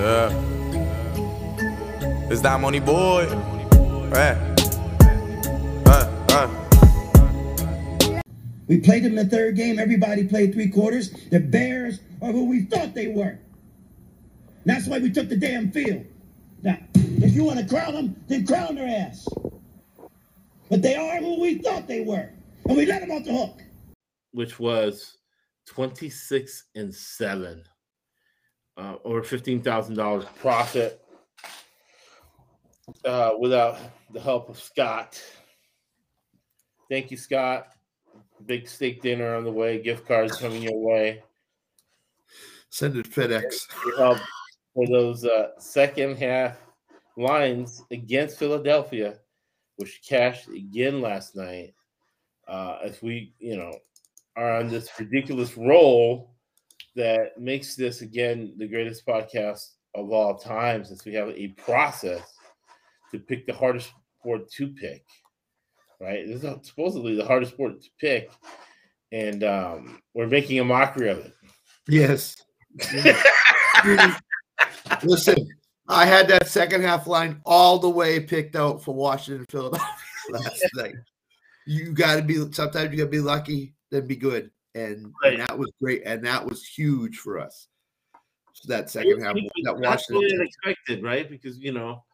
Yeah. It's that money boy. Hey. Uh, uh. We played them in the third game. Everybody played three quarters. The Bears are who we thought they were. That's why we took the damn field. Now, if you want to crown them, then crown their ass. But they are who we thought they were. And we let them off the hook. which was 26 and 7 uh, over $15000 profit uh, without the help of scott. Thank you scott. Big steak dinner on the way. Gift cards coming your way. Send it FedEx. help for those uh, second half lines against philadelphia which cashed again last night. Uh, as we you know are on this ridiculous roll that makes this again the greatest podcast of all time since we have a process to pick the hardest sport to pick right this is supposedly the hardest sport to pick and um, we're making a mockery of it Yes. Listen, I had that second half line all the way picked out for Washington, Philadelphia last night. You got to be sometimes you got to be lucky, then be good, and, Right. and that was great, and that was huge for us. So that second half, that Washington. Expected, right? Because you know,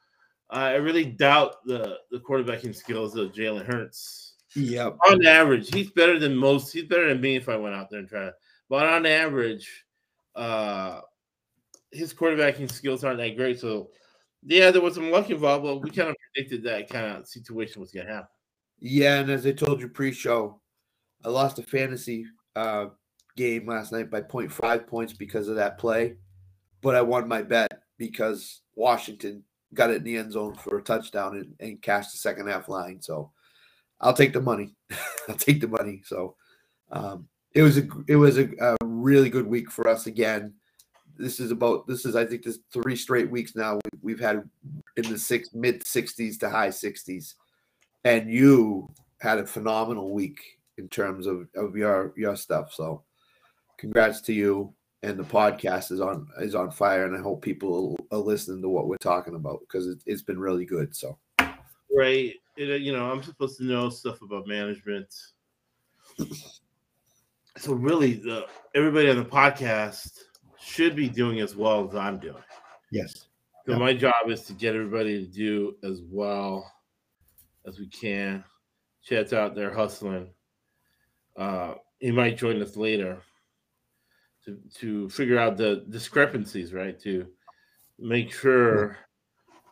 I really doubt the the quarterbacking skills of Jalen Hurts. Yep. On average, he's better than most. He's better than me if I went out there and tried. But on average, uh, his quarterbacking skills aren't that great. So, yeah, there was some luck involved, but we kind of predicted that kind of situation was going to happen. Yeah, and as I told you pre-show, I lost a fantasy uh, game last night by 0.5 points because of that play, but I won my bet because Washington got it in the end zone for a touchdown and, and cashed the second half line. So I'll take the money. I'll take the money. So um, it was a it was a, a really good week for us again. This is about this is I think this three straight weeks now we, we've had in the six mid 60s to high 60s and you had a phenomenal week in terms of, of your your stuff. So congrats to you. And the podcast is on is on fire, and I hope people are listening to what we're talking about because it, it's been really good. So Right. It, uh, you know, I'm supposed to know stuff about management. So really, the everybody on the podcast should be doing as well as I'm doing. yes, So Yeah. my job is to get everybody to do as well as we can. Chad's out there hustling. Uh, he might join us later to to figure out the discrepancies, right? To make sure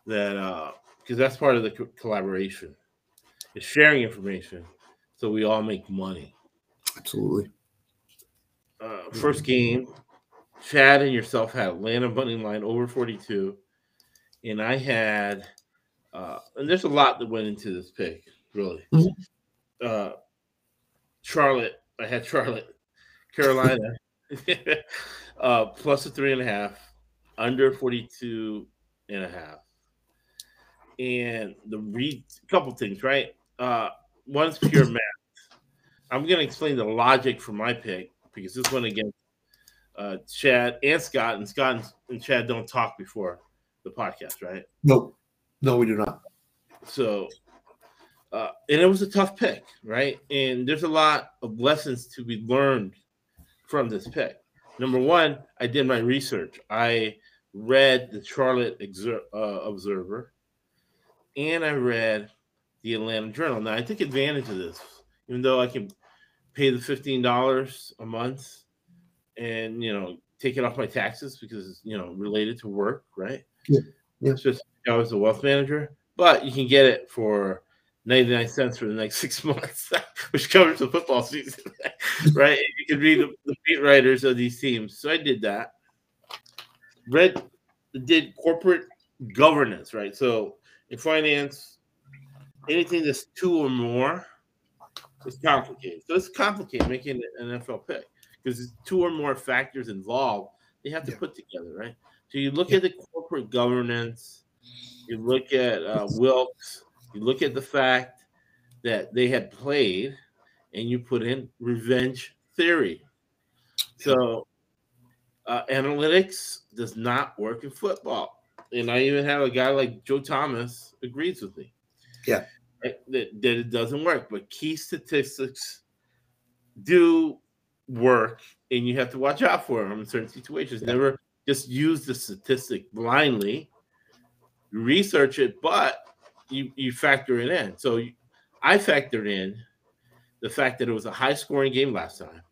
that because that's part of the co- collaboration is sharing information, so we all make money. absolutely. uh, first game, Chad and yourself had Atlanta money line over 42, and I had, uh, and there's a lot that went into this pick, really. Mhm. Uh, Charlotte, I had Charlotte, Carolina, uh, plus a three and a half, under 42 and a half. And the read, couple things, right? Uh, one's pure math. I'm going to explain the logic for my pick because this went against uh, Chad and Scott, and Scott and, and Chad don't talk before the podcast, right? Nope, no, we do not. So, uh, and it was a tough pick, right? And there's a lot of lessons to be learned from this pick. Number one, I did my research. I read the Charlotte Exer- uh, Observer, and I read the Atlanta Journal. Now I took advantage of this, even though I can pay the fifteen dollars a month, and you know take it off my taxes because it's you know related to work, right? Yeah, yeah. It's just I was a wealth manager, but you can get it for 99 cents for the next six months, which covers the football season, right? You can read the, the beat writers of these teams. So I did that. Read, did corporate governance, right? So in finance, anything that's two or more is complicated. So it's complicated making an NFL pick because there's two or more factors involved they have to Yeah. put together, right? So you look at the corporate governance, you look at uh, Wilks, you look at the fact that they had played, and you put in revenge theory. So uh, analytics does not work in football. And I even have a guy like Joe Thomas agrees with me. Yeah. Right? That, that it doesn't work. But key statistics do work, and you have to watch out for them in certain situations. Yeah. Never just use the statistic blindly. Research it, but you you factor it in. So you, I factored in the fact that it was a high scoring game last time.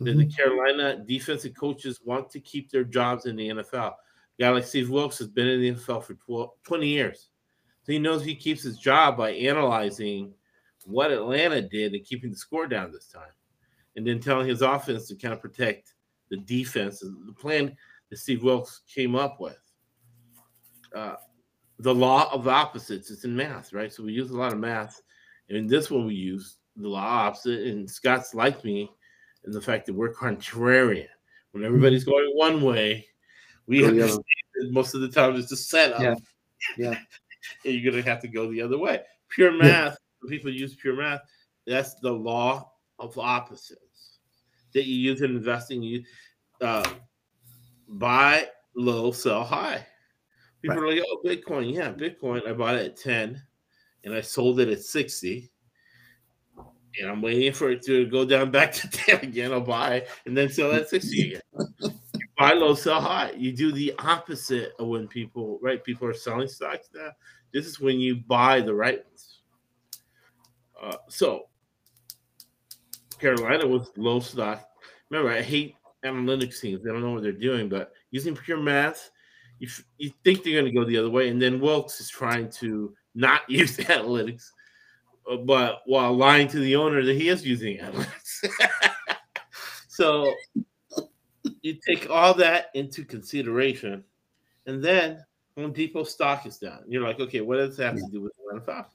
That the Carolina defensive coaches want to keep their jobs in the NFL. A guy like Steve Wilks has been in the NFL for 12, 20 years. So he knows he keeps his job by analyzing what Atlanta did and keeping the score down this time. And then telling his offense to kind of protect the defense. The plan that Steve Wilks came up with. Uh, the law of opposites. It's in math, right? So we use a lot of math. And in this one, we use the law opposite. And Scott's like me in the fact that we're contrarian. When everybody's going one way, we the understand most of the time it's a setup. Yeah. Yeah. and you're going to have to go the other way. Pure math, when people use pure math, that's the law of opposites that you use in investing. You uh, buy low, sell high. People are like, oh, Bitcoin. Yeah, Bitcoin. I bought it at 10 and I sold it at 60. And I'm waiting for it to go down back to 10 again. I'll buy and then sell at 60 again. You buy low, sell high. You do the opposite of when people, right? People are selling stocks now. This is when you buy the right ones. Uh, so Carolina was low stock. Remember, I hate analytics teams. They don't know what they're doing, but using pure math, you, f- you think they're going to go the other way. And then Wilks is trying to not use analytics, uh, but while lying to the owner that he is using analytics. so you take all that into consideration. And then when Depot stock is down, you're like, okay, what does that have to do with Atlanta Falcons?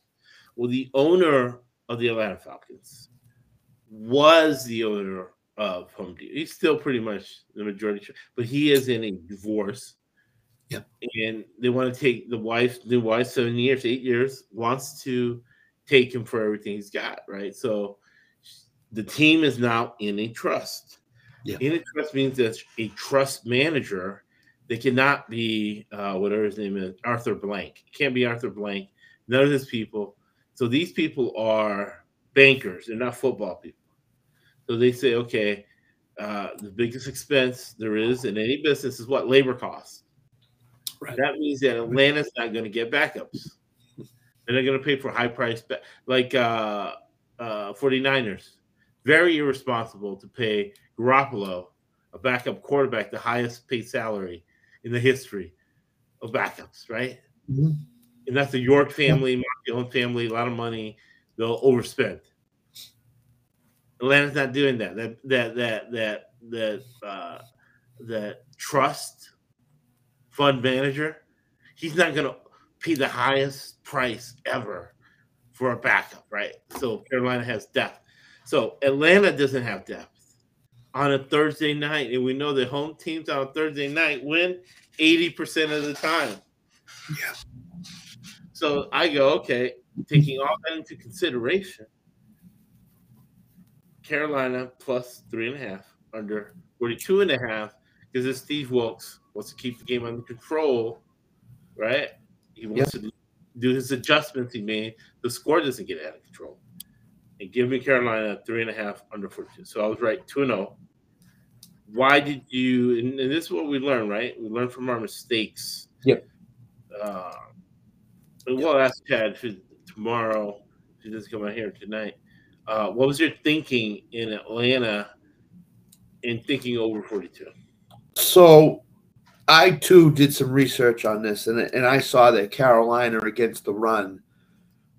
Well, the owner of the Atlanta Falcons was the owner of Home Depot. He's still pretty much the majority, but he is in a divorce. Yep. And they want to take the wife, the wife, seven years, eight years, wants to take him for everything he's got, right? So the team is now in a trust. Yeah. In a trust means that a trust manager. They cannot be uh, whatever his name is, Arthur Blank. It can't be Arthur Blank. None of his people. So these people are bankers. They're not football people. So they say, okay, uh, the biggest expense there is in any business is what labor costs. Right. That means that Atlanta's not going to get backups. They're not going to pay for high price, ba- like uh, uh, 49ers. Very irresponsible to pay Garoppolo, a backup quarterback, the highest paid salary in the history of backups, right? Mhm. And that's the York family, Mark Dillon family, a lot of money. They'll overspend. Atlanta's not doing that. That that that that that uh, that trust fund manager, he's not going to pay the highest price ever for a backup, right? So Carolina has depth. So Atlanta doesn't have depth on a Thursday night, and we know that home teams on a Thursday night win eighty percent of the time. Yeah. So I go, okay, taking all that into consideration, Carolina plus three and a half under 42 and a half because it's Steve Wilks wants to keep the game under control, right? He wants to do his adjustments he made. The score doesn't get out of control. And give me Carolina three and a half under 42. So I was right, 2 0. Why did you, and, and this is what we learn, right? We learn from our mistakes. Yep. Uh, and we'll ask Chad if tomorrow, if he doesn't come out here tonight. Uh, what was your thinking in Atlanta in thinking over 42? So I too did some research on this, and and I saw that Carolina against the run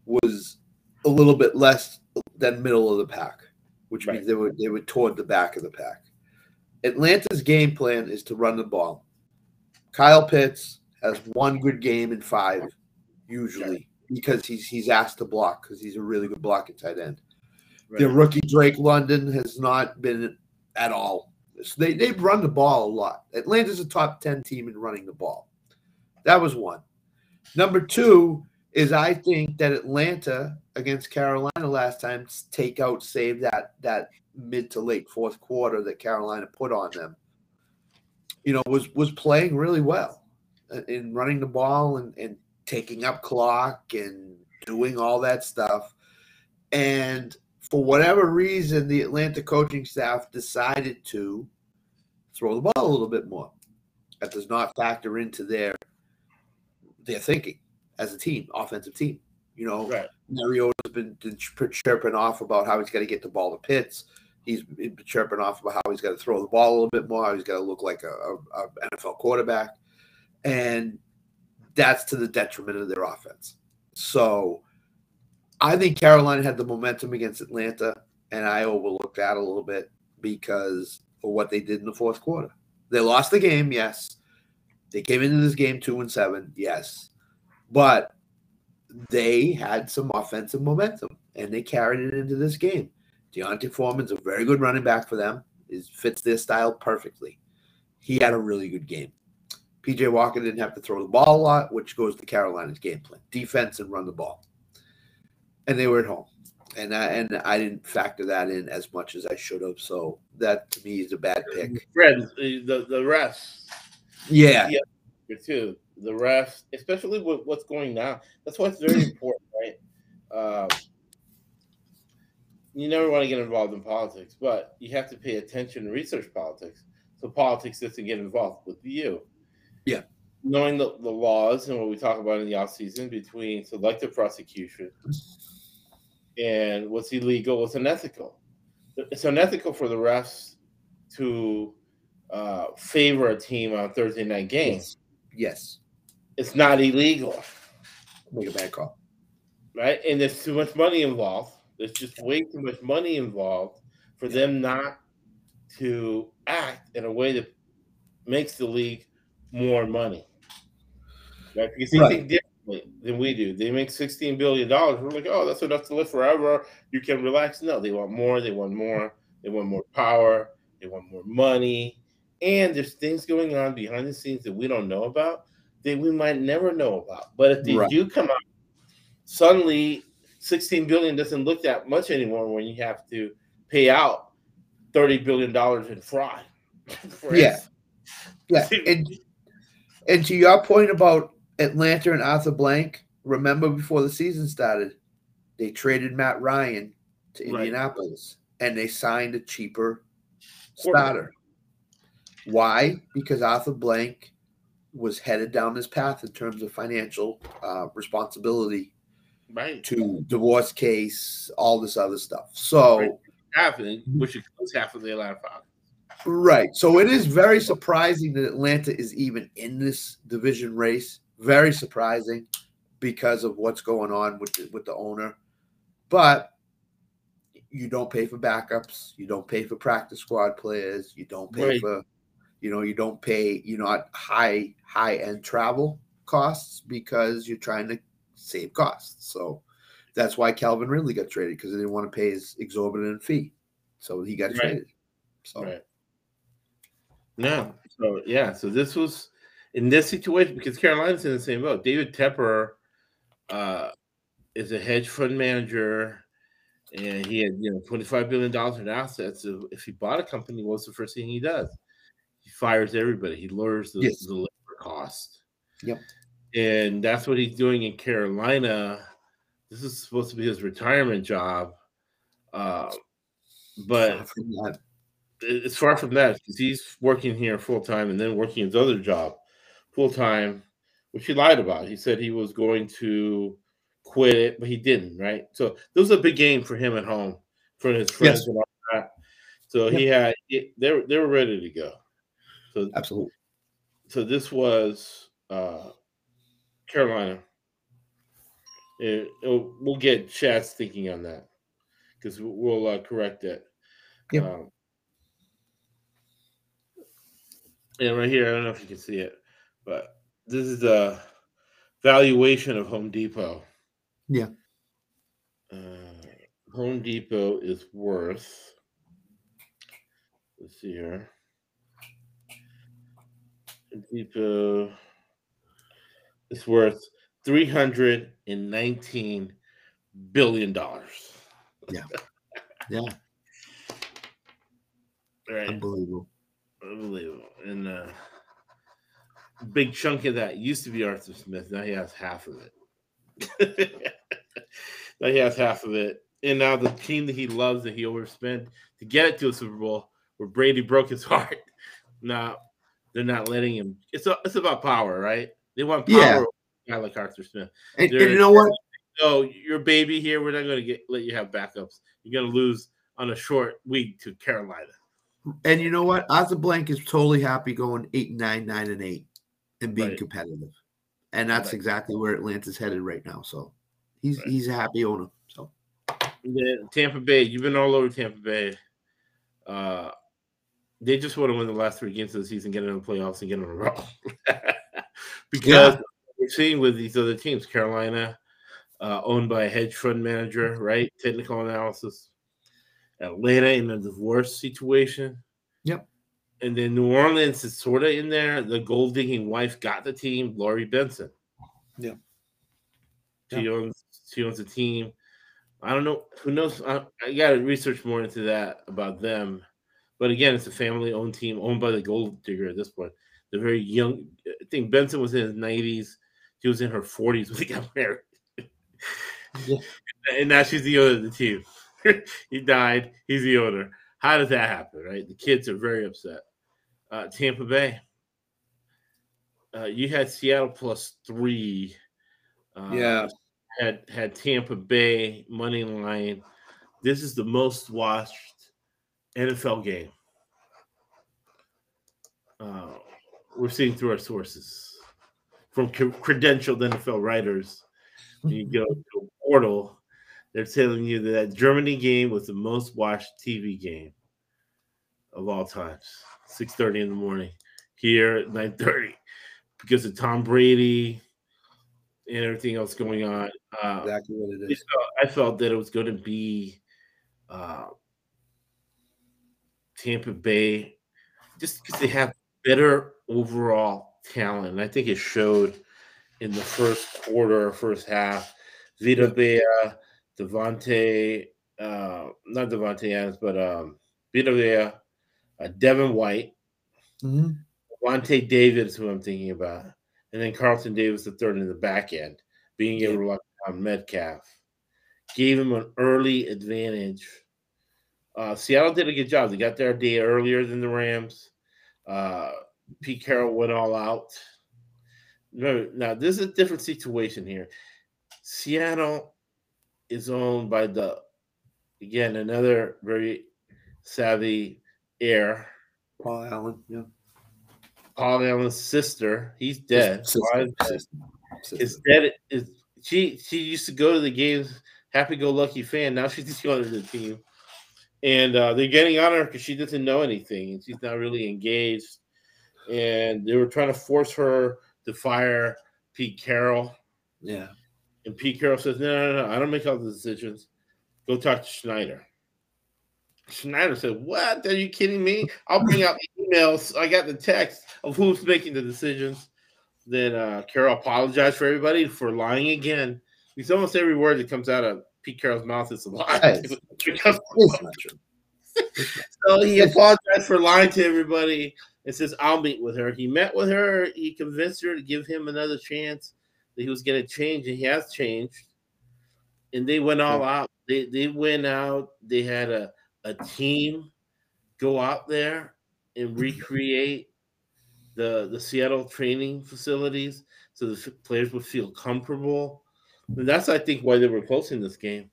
was a little bit less than middle of the pack, which Right. means they were they were toward the back of the pack. Atlanta's game plan is to run the ball. Kyle Pitts has one good game in five, usually because he's he's asked to block because he's a really good blocking tight end. Their rookie Drake London has not been at all. So they they've run the ball a lot. Atlanta's a top ten team in running the ball. That was one. Number two is I think that Atlanta against Carolina last time take out save that that mid to late fourth quarter that Carolina put on them. you know, was was playing really well uh, in running the ball and, and taking up clock and doing all that stuff. And for whatever reason, the Atlanta coaching staff decided to throw the ball a little bit more. That does not factor into their their thinking as a team, offensive team. You know, Right. Mariota's been, been chirping off about how he's got to get the ball to Pitts. He's been chirping off about how he's got to throw the ball a little bit more. How he's got to look like a, a, a NFL quarterback, and that's to the detriment of their offense. So, I think Carolina had the momentum against Atlanta, and I overlooked that a little bit because of what they did in the fourth quarter. They lost the game, yes. They came into this game two and seven, yes, but they had some offensive momentum and they carried it into this game. D'Onta Foreman's a very good running back for them. It fits their style perfectly. He had a really good game. PJ Walker didn't have to throw the ball a lot, which goes to Carolina's game plan: defense and run the ball. And they were at home, and I, and I didn't factor that in as much as I should have. So that to me is a bad pick. Fred, the the, refs Yeah, Yeah. too. The refs, especially with what's going down. That's why it's very important, right? Um, you never want to get involved in politics, but you have to pay attention to research politics. So politics doesn't get involved with you. Yeah. Knowing the, the laws and what we talk about in the off season between selective prosecution and what's illegal, what's unethical. It's unethical for the refs to uh, favor a team on Thursday night games. yes, It's not illegal, make a bad call. right? And there's too much money involved. There's just way too much money involved for them not to act in a way that makes the league more money. Right? Because Right. think than we do. They make $16 billion. We're like, oh, that's enough to live forever. You can relax. No, they want more. They want more. They want more power. They want more money. And there's things going on behind the scenes that we don't know about that we might never know about. But if they Right. do come out, suddenly 16 billion doesn't look that much anymore when you have to pay out 30 billion dollars in fraud. Yeah. Yeah, and and to your point about Atlanta and Arthur Blank, remember before the season started, they traded Matt Ryan to Right. Indianapolis and they signed a cheaper starter. Why? Because Arthur Blank was headed down this path in terms of financial uh, responsibility right. to divorce case, all this other stuff. So. Right. Of which includes half of the Atlanta Falcons. Right. So it is very surprising that Atlanta is even in this division race. Very surprising because of what's going on with the, with the owner. But you don't pay for backups. You don't pay for practice squad players. You don't pay Right. for, you know, you don't pay, you know, high high end travel costs because you're trying to save costs. So that's why Calvin Ridley got traded because they didn't want to pay his exorbitant fee. So he got Right. traded. So Right. No. So yeah. So this was in this situation because Carolina's in the same boat. David Tepper uh, is a hedge fund manager, and he had you know twenty five billion dollars in assets. So if he bought a company, what's the first thing he does? He fires everybody. He lowers the, Yes. the labor cost. Yep. And that's what he's doing in Carolina. This is supposed to be his retirement job. Uh, but it's far from that because he's working here full time and then working his other job full time, which he lied about. He said he was going to quit it, but he didn't. Right. So this was a big game for him at home, for his friends Yes. and all that. So he had he- they were they were ready to go. So Absolutely. so this was uh Carolina. Uh, we'll get Chad's thinking on that because we'll uh, correct it. Yep. Um, and right here, I don't know if you can see it, but this is the valuation of Home Depot. Yeah. Uh, Home Depot is worth. Let's see here. Home Depot is worth three hundred and nineteen billion dollars. Yeah. Right. Unbelievable. Unbelievable. And uh big chunk of that used to be Arthur Smith. Now he has half of it. now he has half of it. And now the team that he loves that he overspent to get it to a Super Bowl where Brady broke his heart. Now they're not letting him. It's a, it's about power, right? They want power. Yeah. guy like Arthur Smith. And, and you know what? No, your baby here. We're not going to get let you have backups. You're going to lose on a short week to Carolina. And you know what? Blank is totally happy going eight nine, nine and eight, and being Right. competitive. And that's Right. exactly where Atlanta's headed right now. So he's Right. he's a happy owner. So Tampa Bay, you've been all over Tampa Bay. Uh, they just want to win the last three games of the season, get in the playoffs, and get in a row. because we're seeing with these other teams, Carolina, uh, owned by a hedge fund manager, right? Technical analysis. Atlanta in a divorce situation. Yep. And then New Orleans is sort of in there. The gold digging wife got the team, Laurie Benson. Yeah. She owns she owns a team. I don't know who knows. I, I got to research more into that about them. But again, it's a family owned team owned by the gold digger at this point. They're very young. I think Benson was in his 90s. She was in her 40s when they got married. Yeah. And now she's the owner of the team. he died. He's the owner. How does that happen, right? The kids are very upset. Uh, Tampa Bay. Uh, you had Seattle plus three. Uh, yeah, had had Tampa Bay money line. This is the most watched NFL game. Uh, we're seeing through our sources from c- credentialed NFL writers. When you go to a portal, they're telling you that that Germany game was the most watched TV game of all times. Six thirty in the morning here at nine thirty because of Tom Brady and everything else going on. Uh, exactly what it I felt- I felt that it was going to be uh, Tampa Bay, just because they have better overall talent. And I think it showed in the first quarter, first half. Vita Vea, Devontae, uh, not Davante Adams, but um, Vita uh, Devin White, Mhm. Devontae David is who I'm thinking about. And then Carlton Davis, the third in the back end, being able to lock down Metcalf. Gave him an early advantage. Uh, Seattle did a good job. They got there a day earlier than the Rams. Uh, Pete Carroll went all out. No, now this is a different situation here. Seattle is owned by the again another very savvy heir, Paul Allen. Yeah. Paul Allen's sister. He's dead. Sister, sister, sister. Is dead. Is she? She used to go to the games, happy-go-lucky fan. Now she's the owner of the team, and uh, they're getting on her because she doesn't know anything and she's not really engaged. And they were trying to force her to fire Pete Carroll, yeah. and Pete Carroll says, "No, no, no, I don't make all the decisions. Go talk to Schneider." Schneider said, "What? Are you kidding me? I'll bring out the emails. I got the text of who's making the decisions." Then uh, Carroll apologized for everybody for lying again. Because almost every word that comes out of Pete Carroll's mouth is a lie. Right. Because- It's not true. so he apologized for lying to everybody and says, I'll meet with her. He met with her. He convinced her to give him another chance that he was going to change, and he has changed. And they went all out. They, they went out. They had a, a team go out there and recreate the, the Seattle training facilities so the players would feel comfortable. And that's, I think, why they were close in this game.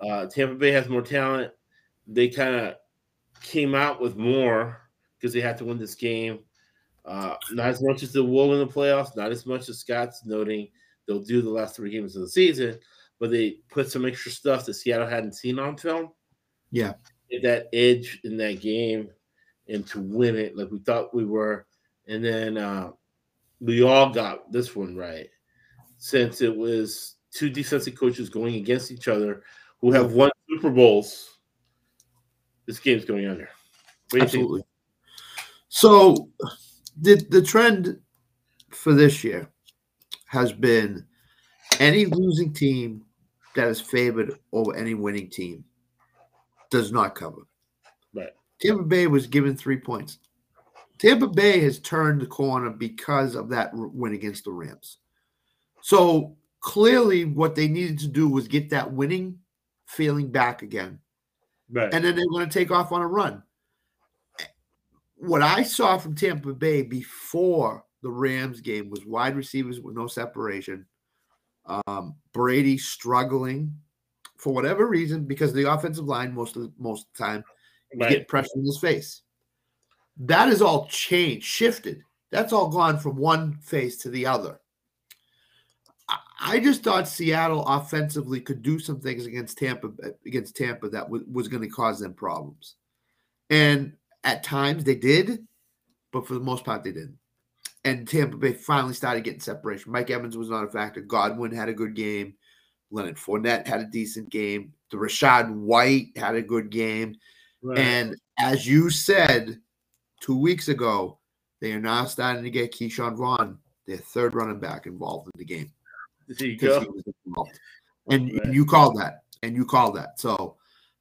Uh, Tampa Bay has more talent. They kind of came out with more because they had to win this game. Uh, not as much as the Wool in the playoffs, not as much as Scott's noting they'll do the last three games of the season, but they put some extra stuff that Seattle hadn't seen on film. Yeah. That edge in that game and to win it like we thought we were. And then uh, we all got this one right since it was two defensive coaches going against each other who have won Super Bowls. This game's going under. Absolutely. So the the trend for this year has been any losing team that is favored over any winning team does not cover. Right. Tampa Bay was given three points. Tampa Bay has turned the corner because of that win against the Rams. So clearly, what they needed to do was get that winning feeling back again. Right. and then they're going to take off on a run. What I saw from Tampa Bay before the Rams game was wide receivers with no separation, um, Brady struggling for whatever reason because the offensive line most of the, most of the time right. get pressure in his face. That is all changed, shifted. That's all gone from one face to the other. I- just thought Seattle offensively could do some things against Tampa against Tampa that was, was going to cause them problems, and at times they did, but for the most part they didn't. And Tampa Bay finally started getting separation. Mike Evans was not a factor. Godwin had a good game. Leonard Fournette had a decent game. The Rachaad White had a good game. Right. And as you said two weeks ago, they are now starting to get Ke'Shawn Vaughn, their third running back, involved in the game. there you go. And Right. you called that. And you called that. So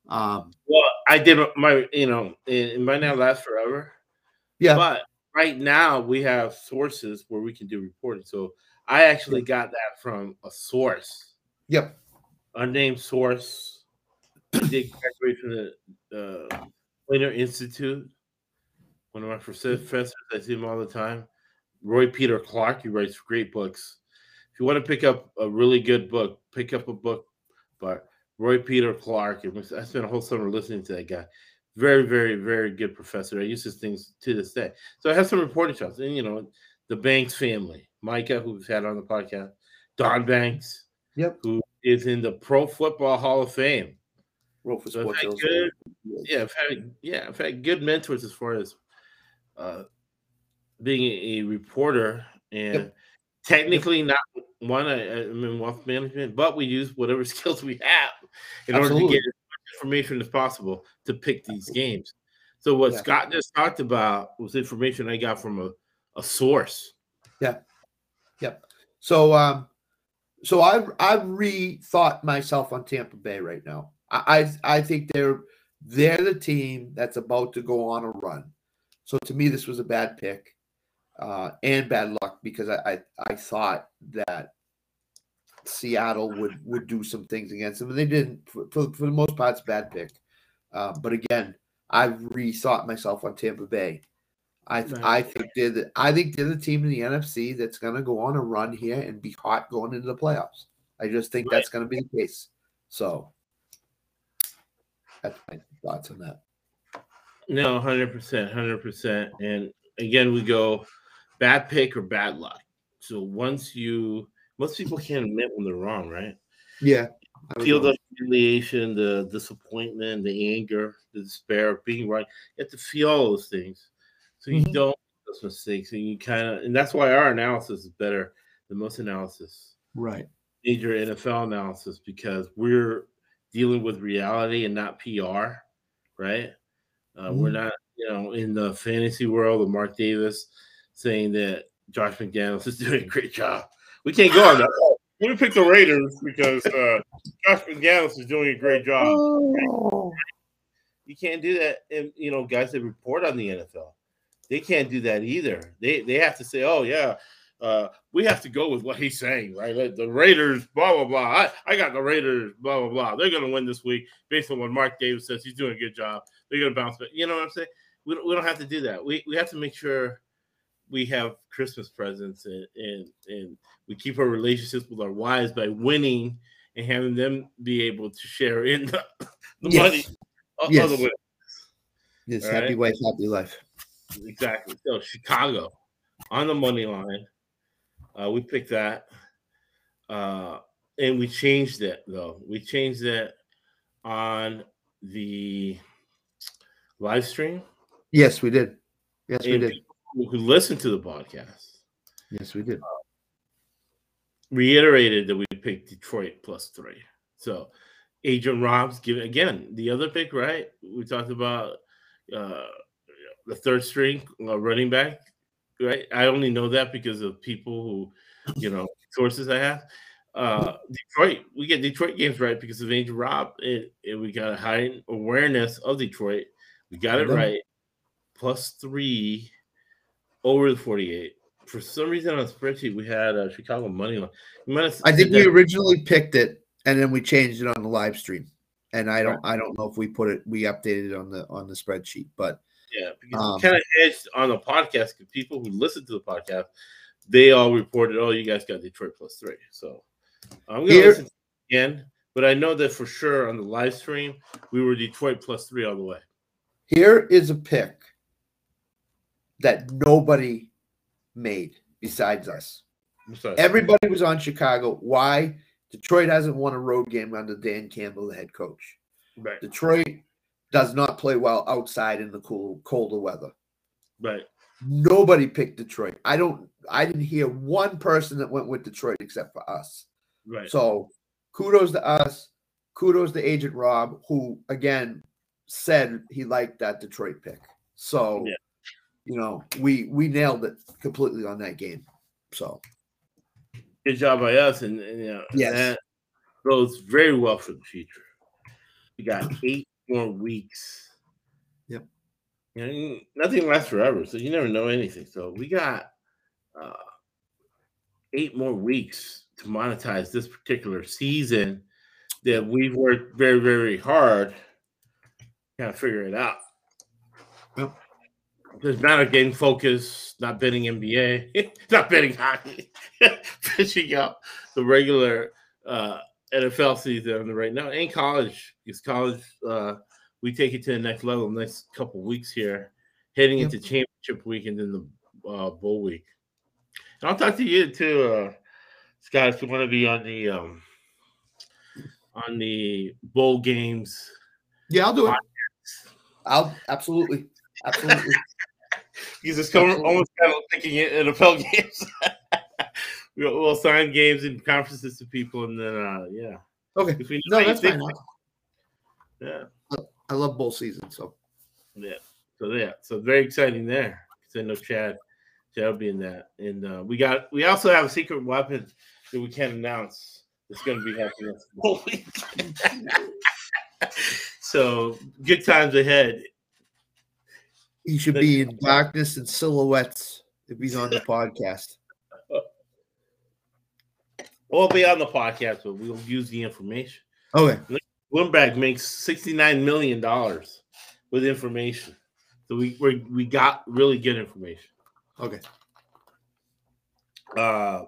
um Well, I did my, you know, it, it might not last forever, yeah, but right now we have sources where we can do reporting. So I actually got that from a source, yep. unnamed source. Did graduate from the uh, Poynter Institute. One of my professors, I see him all the time. Roy Peter Clark, he writes great books. If you want to pick up a really good book, pick up a book by Roy Peter Clark. Was- I spent a whole summer listening to that guy. Very, very, very good professor. I use his things to this day. So I have some reporting shots. And, you know, the Banks family, Micah, who we've had on the podcast, Don Banks, Yep. who is in the Pro Football Hall of Fame. Wrote for So Sports had Illustrated. good, yeah, I've had yeah, I've had good mentors as far as uh, being a, reporter and technically not one. I, I'm in wealth management, but we use whatever skills we have in order to get as much information as possible to pick these games. So what Yeah. Scott just talked about was information I got from a, a source. Yeah. Yep. So um so I've I've rethought myself on Tampa Bay right now. I, I I think they're they're the team that's about to go on a run. So to me, this was a bad pick uh, and bad luck because I, I I thought that Seattle would would do some things against them, and they didn't. For, for, the most part, it's a bad pick. Uh, but again, I've rethought myself on Tampa Bay. I th- Right. I think they're the, I think they're the team in the NFC that's going to go on a run here and be hot going into the playoffs. I just think that's going to be the case. So that's my thoughts on that. No, hundred percent, hundred percent. And again, we go bad pick or bad luck. So once you, most people can't admit when they're wrong, right? Yeah, I Feel go. the humiliation, the disappointment, the anger, the despair of being right. You have to feel all those things, so you Mhm. don't make those mistakes, and you kind of, and that's why our analysis is better than most analysis, right. major NFL analysis, because we're dealing with reality and not PR, right? Uh, We're Mhm. not, you know, in the fantasy world of Mark Davis saying that Josh McDaniels is doing a great job. We can't go on that. Oh, Let me pick the Raiders because uh, Josh McDaniels is doing a great job. You can't do that. And you know, guys that report on the NFL, they can't do that either. They they have to say, "Oh yeah, uh, we have to go with what he's saying, right? Like the Raiders, blah blah blah. I, I got the Raiders, blah blah blah. They're gonna win this week based on what Mark Davis says. He's doing a good job. They're gonna bounce back. You know what I'm saying? We don't, we don't have to do that. We we have to make sure we have Christmas presents and and and we keep our relationships with our wives by winning and having them be able to share in the, the Yes. money. Yes. Yes, All happy right. wife, happy life. Exactly. So Chicago on the money line. Uh, we picked that. Uh, and we changed it though. We changed it on the live stream. Yes, we did. Yes, we did. who listen to the podcast Yes, we did. reiterated that we picked Detroit plus three. So Adrian Robs given again the other pick, right? We talked about uh, the third string uh, running back, right? I only know that because of people who, you know, sources I have. Uh, Detroit, we get Detroit games right because of Adrian Rob, and, and we got a high awareness of Detroit. We got it right. Plus three over the 48. For some reason on the spreadsheet, we had uh, Chicago money line. I think we that- originally picked it and then we changed it on the live stream. And I don't I don't know if we put it we updated it on the on the spreadsheet, but Yeah, because Um, kind of edged on the podcast because people who listen to the podcast, they all reported, "Oh, you guys got Detroit plus three. So I'm gonna Here- listen again, but I know that for sure on the live stream we were Detroit plus three all the way. here is a pick that nobody made besides us. Everybody was on Chicago. Why? Detroit hasn't won a road game under Dan Campbell, the head coach. right, Detroit does not play well outside in the cool, colder weather. right. Nobody picked Detroit. I don't. I didn't hear one person that went with Detroit except for us. Right. So kudos to us. Kudos to Agent Rob, who again said he liked that Detroit pick. So Yeah. you know, we we nailed it completely on that game. So Good job by us, and, and you know Yes. that bodes very well for the future. We got eight more weeks. Yep. You know, nothing lasts forever, so you never know anything. So we got uh, eight more weeks to monetize this particular season that we've worked very, very hard kind of figure it out. Yep. There's not a game focus, not betting NBA, not betting hockey, fishing out the regular uh, NFL season right now, and college. Because college, uh, we take it to the next level next couple weeks here, heading Yep. into championship week and then the uh, bowl week. And I'll talk to you too, uh, Scott, if you want to be on the um, on the bowl games. yeah, I'll do it. I'll absolutely, absolutely. He's it's coming, almost kind of thinking it NFL games. we'll, we'll sign games and conferences to people, and then uh, yeah, Okay. if we No, that's anything- fine. Yeah, I love bowl season, so yeah. So yeah, so very exciting there. Because I know Chad, Chad will be in that, and uh, we got we also have a secret weapon that we can't announce. That's going to be happening this whole week. so good times ahead. he should be in darkness and silhouettes if he's on the podcast. We'll be on the podcast, but we'll use the information. Okay. Bloomberg makes sixty-nine million dollars with information, so we we we got really good information. Okay. Uh,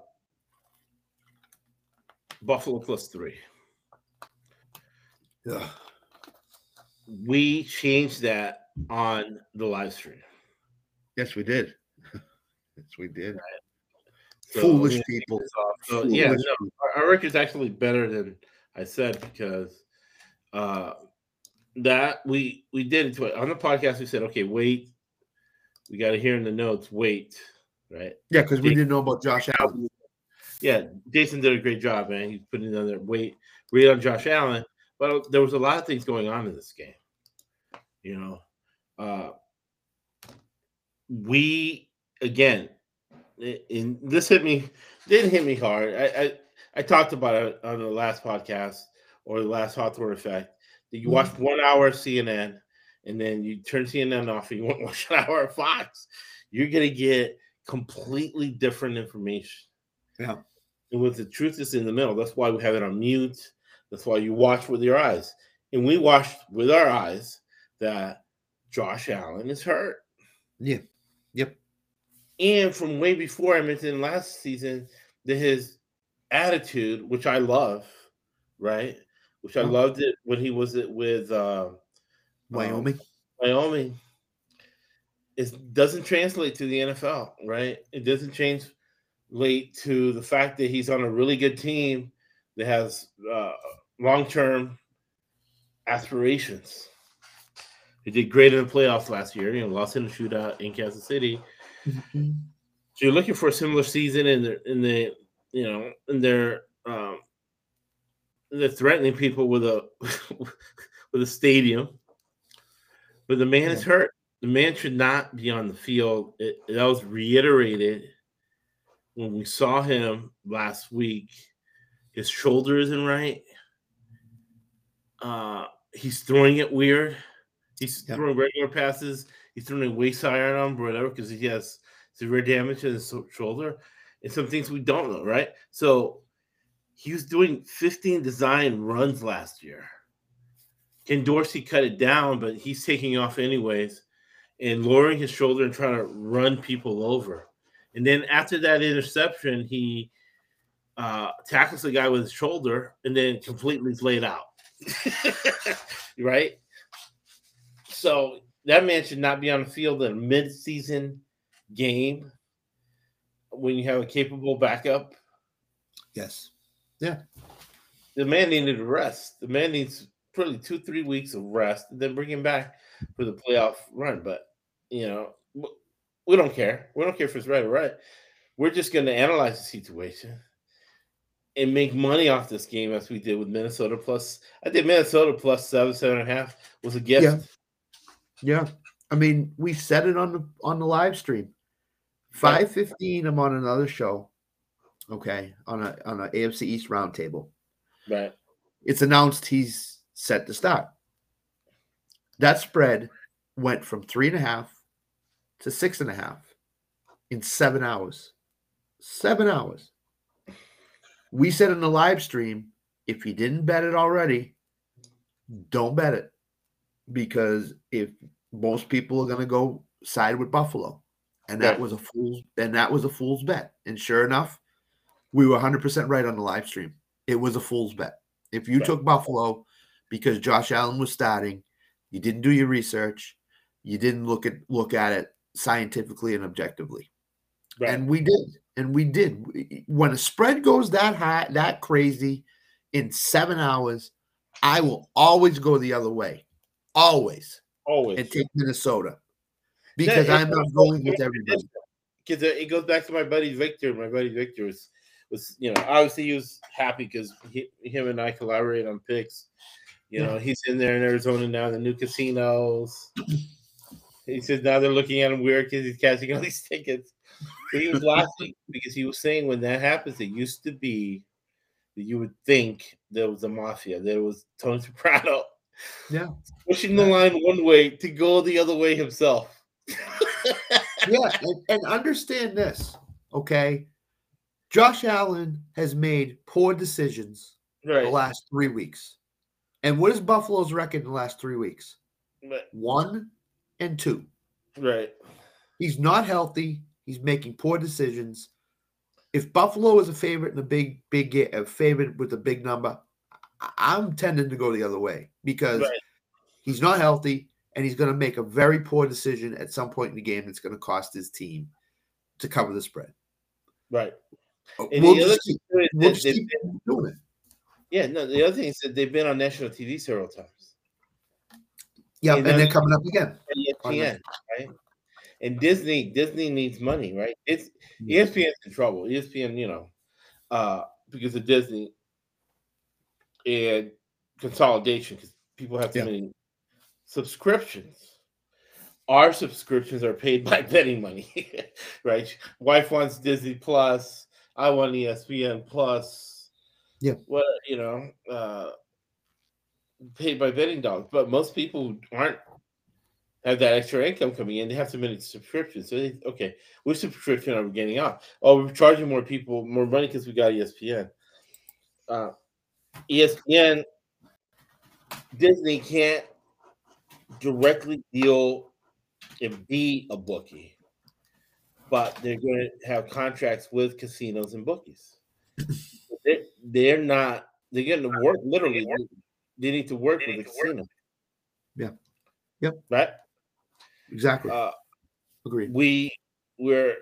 Buffalo plus three. Yeah. We changed that on the live stream. Yes, we did. yes, we did. So, Foolish yeah, people. So, yeah, Foolish no, our, our record's actually better than I said because uh, that we we did it to it on the podcast. We said, okay, wait, we got to hear in the notes, wait, right? Yeah, because we didn't know about Josh Allen. Yeah, Jason did a great job, man. He's putting it on there. Wait, read on Josh Allen, but there was a lot of things going on in this game. You know, uh, we again, in this hit me didn't hit me hard. I, I I talked about it on the last podcast or the last Hawthorne effect. That you watch mm-hmm. one hour of CNN and then you turn CNN off and you want to watch an hour of Fox. You're gonna get completely different information. Yeah. And with the truth is in the middle. That's why we have it on mute. That's why you watch with your eyes. And we watched with our eyes that Josh Allen is hurt. Yeah. Yep. And from way before I mentioned last season, that his attitude, which I love, right? Which I Yeah. loved it when he was it with uh, Wyoming. Wyoming. It doesn't translate to the NFL, right? It doesn't translate to the fact that he's on a really good team that has uh, long-term aspirations. He did great in the playoffs last year. You know, lost in a shootout in Kansas City. Mm-hmm. So you're looking for a similar season in the in the you know in their um they're threatening people with a with a stadium. But the man is hurt. The man should not be on the field. It, that was reiterated when we saw him last week. His shoulder isn't right. Uh, he's throwing it weird. He's Yep. throwing regular passes. He's throwing a waist iron on whatever because he has severe damage to his shoulder, and some things we don't know, right? So he was doing 15 design runs last year. Ken Dorsey cut it down, but he's taking off anyways and lowering his shoulder and trying to run people over. And then after that interception, he uh, tackles the guy with his shoulder and then completely laid out. right? So that man should not be on the field in a mid-season game when you have a capable backup. Yes. Yeah. The man needed a rest. The man needs probably two, three weeks of rest, and then bring him back for the playoff run. But you know, we don't care. We don't care if it's right or right. We're just going to analyze the situation and make money off this game as we did with Minnesota. Plus, I think Minnesota plus seven, seven and a half was a gift. Yeah. Yeah. I mean, we said it on the on the live stream. Five fifteen. I'm on another show. Okay, on a on a AFC East roundtable. Right. It's announced he's set to start. That spread went from three and a half to six and a half in seven hours. Seven hours. We said in the live stream, if you didn't bet it already, don't bet it because if most people are going to go side with Buffalo, and that Right. was a fool's, and that was a fool's bet. And sure enough, we were 100% right on the live stream. It was a fool's bet. If you Right. took Buffalo because Josh Allen was starting, you didn't do your research, you didn't look at look at it scientifically and objectively. Right. And we did. And we did. When a spread goes that high, that crazy in seven hours, I will always go the other way. Always. Always. And take Minnesota. Because it- I'm not going with everybody. because it goes back to my buddy Victor. My buddy Victor was, was you know, obviously he was happy because him and I collaborate on picks. You know, he's in there in Arizona now, the new casinos. He says now they're looking at him weird because he's catching all these tickets. But he was laughing because he was saying when that happens, it used to be that you would think there was a mafia, there was Tony Soprano Yeah. pushing the line one way to go the other way himself. yeah, and, and understand this, okay? Josh Allen has made poor decisions right. the last three weeks. And what is Buffalo's record in the last three weeks? Right. One and two. Right. He's not healthy. He's making poor decisions. If Buffalo is a favorite in a big, big a favorite with a big number, I'm tending to go the other way because Right. he's not healthy and he's going to make a very poor decision at some point in the game that's going to cost his team to cover the spread. Right. And We'll the other thing keep, too we'll they've keep been- doing it. yeah, no, the other thing is that they've been on national TV several times. Yeah, You and they're coming up again. And ESPN, right? And Disney, Disney needs money, right? It's Mm. ESPN's in trouble. ESPN, you know, uh, because of Disney and consolidation, because people have too Yeah. many subscriptions. Our subscriptions are paid by betting money, right? Wife wants Disney Plus. I want ESPN Plus. Yeah. What you know, uh, paid by betting dollars. But most people aren't have that extra income coming in. They have so many subscriptions. So they, okay, which subscription are we getting off? Oh, we're charging more people more money because we got ESPN. Uh, ESPN, Disney can't directly deal and be a bookie, but they're going to have contracts with casinos and bookies. They're, they're not. They're getting to work literally. They need to work with the casino. Yeah. Yep. Right. Exactly. Uh, Agreed. we we're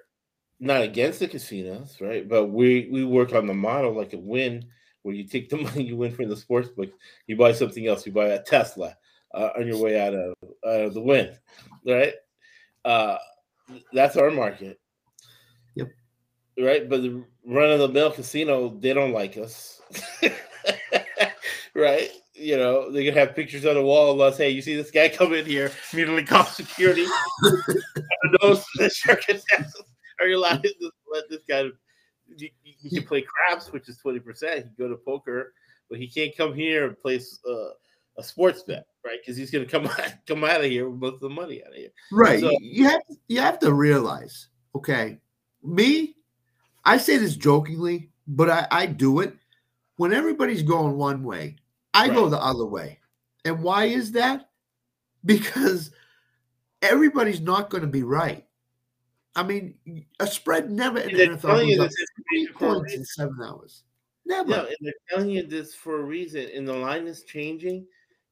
not against the casinos, right? But we we work on the model like a Wynn, where you take the money you win from the sports book, you buy something else, you buy a Tesla uh, on your way out of out of the Wynn, right? Uh, that's our market. Yep. Right, but the run of the mill casino, they don't like us, right? You know, they can have pictures on the wall of us. Hey, you see this guy come in here, immediately call security. those the circumstances are you allowed to let this guy you can play craps which is 20% he can go to poker but he can't come here and place uh, a sports bet right because he's going to come out, come out of here with most of the money out of here Right. So- you have you have to realize, Okay. Me, I say this jokingly, but I, I do it. When everybody's going one way, I go the other way. And why is that? Because everybody's not going to be right. I mean, a spread never in the NFL goes up three information for a points in seven hours. Never. No, and they're telling you this for a reason, and the line is changing.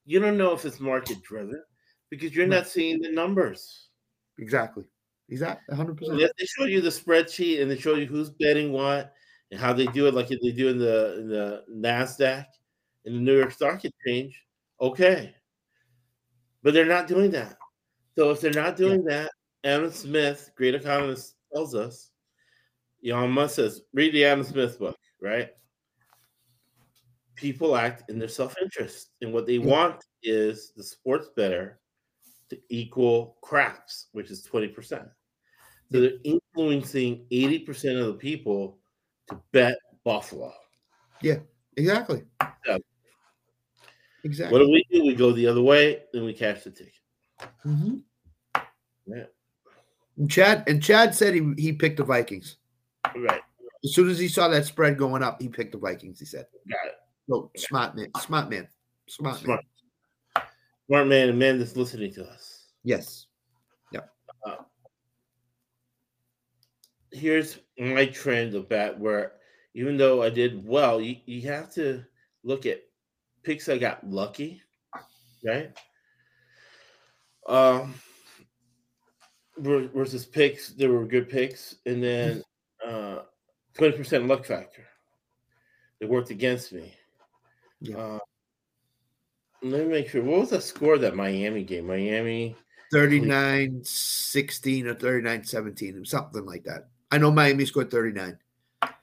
You don't know if it's market driven because you're No. not seeing the numbers. Exactly. Exactly. 100%. They they show you the spreadsheet and they show you who's betting what and how they do it, like they do in the in the Nasdaq in the New York Stock Exchange. Okay, but they're not doing that. So if they're not doing that, Adam Smith, great economist, tells us. Elon Musk says, read the Adam Smith book, right? People act in their self-interest, and what they want is the sports bettor to equal craps, which is 20%. So they're influencing 80% of the people to bet Buffalo. Yeah, exactly. Yeah. Exactly. What do we do? We go the other way, then we cash the ticket. Mhm. Yeah. And Chad and Chad said he he picked the Vikings. Right. As soon as he saw that spread going up, he picked the Vikings. He said, Got it. "No, smart man, smart man, smart, man." Smart. Smart man and man that's listening to us. Yes, yeah. Here's my trend of bet where even though I did well, you, you have to look at picks I got lucky, right? Um versus picks, there were good picks, and then uh 20% luck factor. They worked against me. Yeah. Uh, let me make sure. What was the score that Miami game? Miami 39-16 or 39-17, something like that. I know Miami scored 39.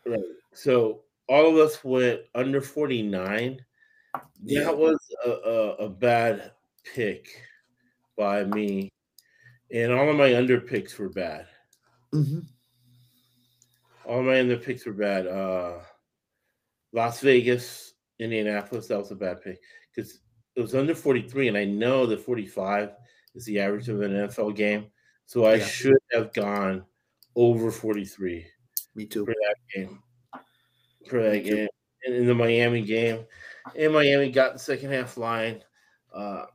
Right. So all of us went under 49. Yeah. That was a, a, a bad pick by me. And all of my under picks were bad. Mhm. All my under picks were bad. Uh Las Vegas, Indianapolis, that was a bad pick. Because it was under 43, and I know that 45 is the average of an NFL game. So I Yeah. should have gone over 43. Me too. for that game. For that Me too. game. And in the Miami game. And Miami got the second half line. Uh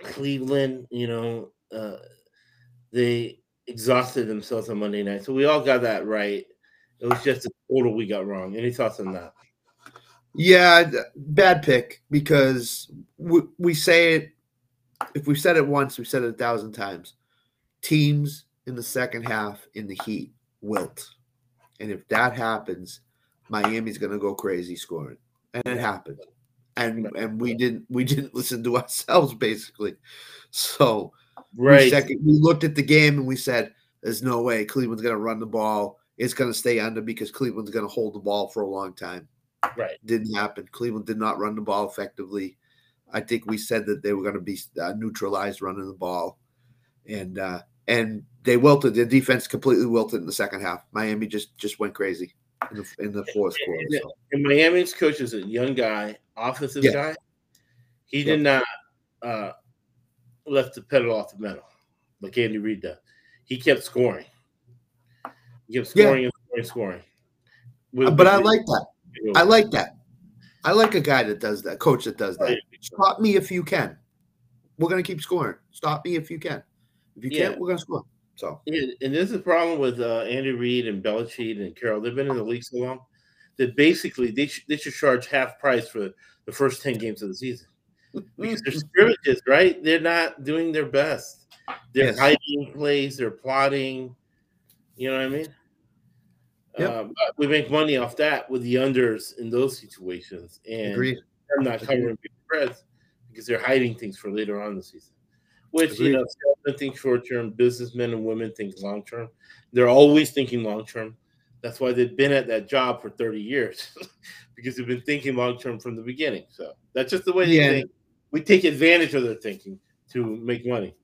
Cleveland, you know, uh they exhausted themselves on Monday night. So we all got that right. It was just a total we got wrong. Any thoughts on that? Yeah, bad pick because we, we say it. If we've said it once, we've said it a thousand times. Teams in the second half in the heat wilt, and if that happens, Miami's going to go crazy scoring, and it happened. And and we didn't we didn't listen to ourselves basically. So we Right. second we looked at the game and we said, "There's no way Cleveland's going to run the ball. It's going to stay under because Cleveland's going to hold the ball for a long time." Right. didn't happen. Cleveland did not run the ball effectively. I think we said that they were going to be uh, neutralized running the ball, and uh, and they wilted. Their defense completely wilted in the second half. Miami just just went crazy in the in the fourth quarter. Yeah. So. And Miami's coach is a young guy, offensive Yeah. guy. He Yeah. did not uh left the pedal off the metal like Andy Reid does. He kept scoring. He kept Yeah. scoring and scoring, scoring. But I like that. I like that. I like a guy that does that, coach that does that. Stop me if you can. We're gonna keep scoring. Stop me if you can. If you Yeah. can't, we're gonna score. So Yeah, and this is the problem with uh, Andy Reid and Belichick and Carroll. They've been in the league so long that basically they, sh- they should charge half price for the first 10 games of the season because mm. they're scrimmages, right? They're not doing their best. They're Yes. hiding plays, they're plotting. You know what I mean? Yep. Uh, but we make money off that with the unders in those situations. And agreed. they're not Agreed. covering big spreads because they're hiding things for later on in the season. Which Agreed. you know, salesmen think short term, businessmen and women think long term. They're always thinking long term. That's why they've been at that job for 30 years because they've been thinking long term from the beginning. So that's just the way they think. We take advantage of their thinking to make money.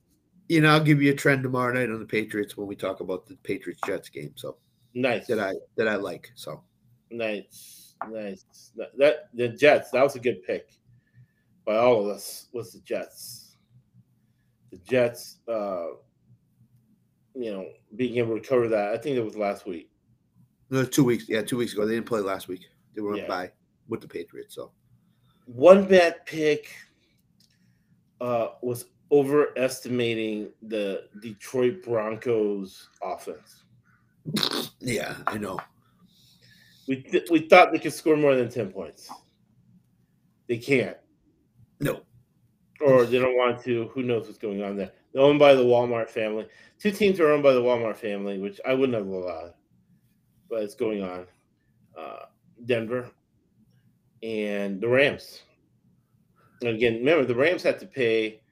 You know, I'll give you a trend tomorrow night on the Patriots when we talk about the Patriots Jets game. So Nice. that I that I like. So Nice, nice. That, that the Jets. That was a good pick by all of us. Was the Jets? The Jets. Uh, you know, being able to cover that. I think it was last week. No, two weeks. Yeah, two weeks ago. They didn't play last week. They were on Yeah. bye with the Patriots. So One bad pick uh, was overestimating the Detroit Broncos offense. yeah, I know. We th- we thought they could score more than ten points. They can't, No. or they don't want to. Who knows what's going on there? They're owned by the Walmart family. Two teams are owned by the Walmart family, which I wouldn't have allowed, but it's going on. Uh, Denver and the Rams. Again, remember the Rams had to pay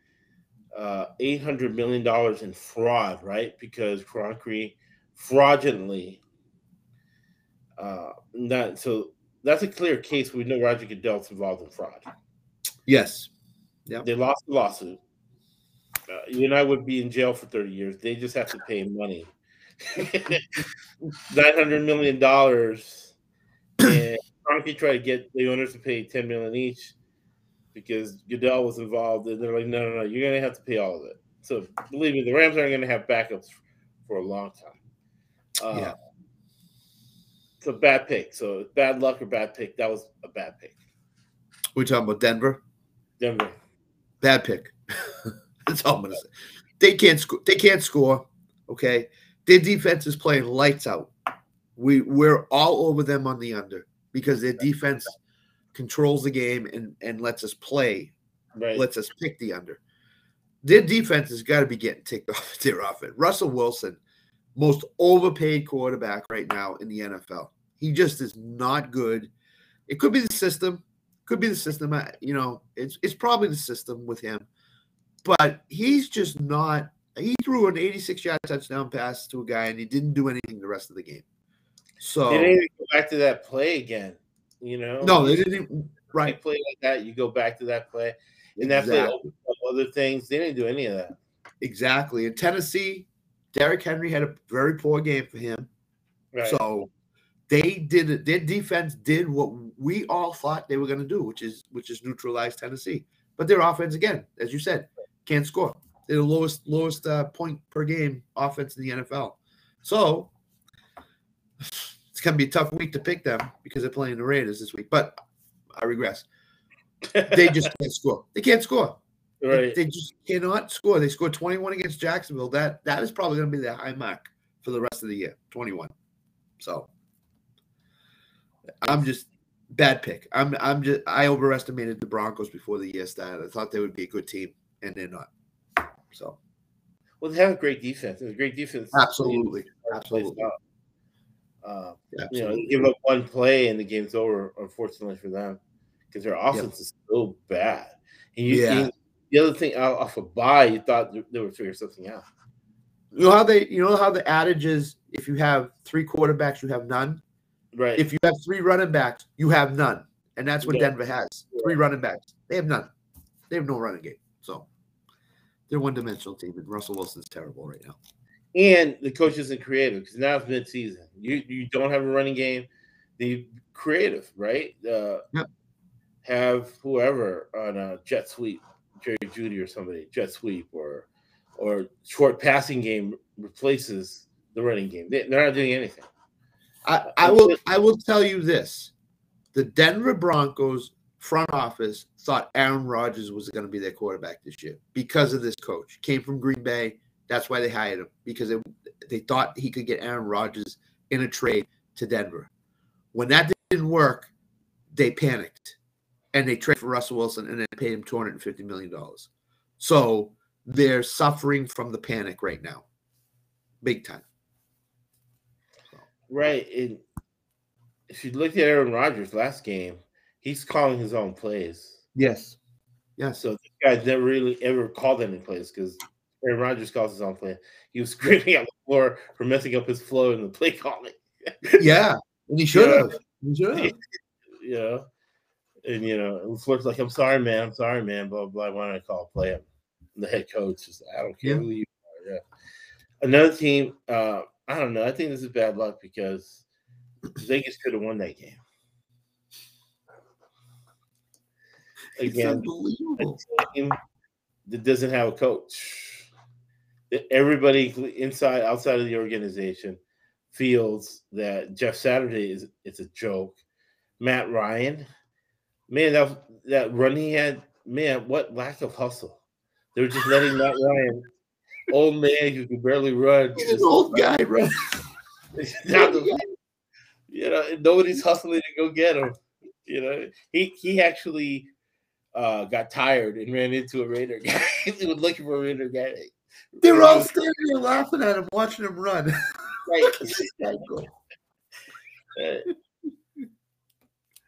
uh, eight hundred million dollars in fraud, right? Because Kroenke fraudulently. Uh, that so that's a clear case. We know Roger Goodell's involved in fraud. Yes. Yep. They lost the lawsuit. Uh, you and I would be in jail for 30 years. They just have to pay money. $900 million. And Kroenke tried to get the owners to pay 10 million each because Goodell was involved. And they're like, no, no, no, you're going to have to pay all of it. So believe me, the Rams aren't going to have backups for a long time. Uh, Yeah. So bad pick. So bad luck or bad pick. That was a bad pick. We're talking about Denver. Denver. Bad pick. That's all I'm gonna say. They can't score. They can't score. Okay. Their defense is playing lights out. We we're all over them on the under because their defense controls the game and and lets us play, Right. lets us pick the under. Their defense has got to be getting ticked off their offense. Russell Wilson, most overpaid quarterback right now in the NFL. He just is not good. It could be the system. Could be the system. You know, it's it's probably the system with him. But he's just not. He threw an 86 yard touchdown pass to a guy, and he didn't do anything the rest of the game. So They didn't even go back to that play again. You know, no, they didn't. Right. play like that, you go back to that play, and that play opens up other things. They didn't do any of that. Exactly. In Tennessee, Derrick Henry had a very poor game for him. Right. So they did it. Their defense did what we all thought they were going to do, which is which is neutralize Tennessee. But their offense, again, as you said, can't score. They're the lowest lowest uh, point per game offense in the NFL. So it's going to be a tough week to pick them because they're playing the Raiders this week. But I regress. They just can't score. They can't score. They- right. They, just cannot score. They scored 21 against Jacksonville. That that is probably going to be their high mark for the rest of the year. 21. So I'm just bad pick. I'm I'm just I overestimated the Broncos before the year started. I thought they would be a good team, and they're not. So well, they have a great defense. It's a great defense. absolutely, Hard to play absolutely. Uh, you know, give up one play and the game's over. Unfortunately for them, because their offense is so bad. And you, Yeah. you- the other thing off a bye, you thought they- they would figure something out. You know how they you know how the adage is: if you have three quarterbacks, you have none. Right. If you have three running backs, you have none, and that's what Yeah. Denver has: three running backs. They have none. They have no running game. So they're one-dimensional team, and Russell Wilson's terrible right now. And the coach isn't creative because now it's mid-season. You you don't have a running game. The creative, right? Uh. Have whoever on a jet sweep, Jerry Jeudy or somebody, jet sweep or or short passing game replaces the running game. They, they're not doing anything. I, I will I will tell you this: the Denver Broncos front office thought Aaron Rodgers was going to be their quarterback this year because of this coach. Came from Green Bay. That's why they hired him because they, they thought he could get Aaron Rodgers in a trade to Denver. When that didn't work, they panicked and they traded for Russell Wilson and then paid him two hundred and fifty million dollars. So they're suffering from the panic right now, big time. Right. And if you look at Aaron Rodgers last game, he's calling his own plays. Yes. Yes. So this guy's never really ever called any plays because Aaron Rodgers calls his own play. He was screaming at the floor for messing up his flow in the play calling. Yeah, and he should Yeah. have. He should have. know, and you know, LaFleur's like, "I'm sorry, man. I'm sorry, man." Blah blah. Why don't I call a play? him? And the head coach is, "I don't care Yeah. who you are." Yeah. Another team. Uh, I don't know. I think this is bad luck because Vegas could have won that game. It's Again, a team that doesn't have a coach. Everybody inside, outside of the organization feels that Jeff Saturday is it's a joke. Matt Ryan, man, that that run he had, man, what lack of hustle. They were just letting Matt Ryan, old man who could barely run, He's an old guy, the you know, nobody's hustling to go get him. You know, he he actually uh, got tired and ran into a Raider guy. he was looking for a Raider guy. They were all standing there laughing at him, watching him run. Right. Uh,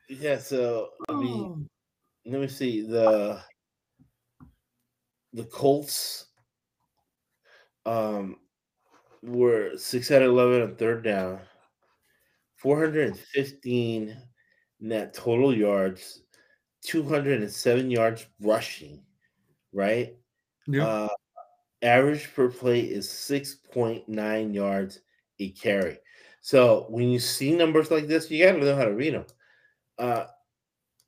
yeah. So I mean, Oh. let me see the the Colts um were six out of eleven on third down, four hundred and fifteen net total yards, two hundred and seven yards rushing, right? Yeah. Uh, average per play is 6.9 yards a carry. So when you see numbers like this, you got to know how to read them. Uh,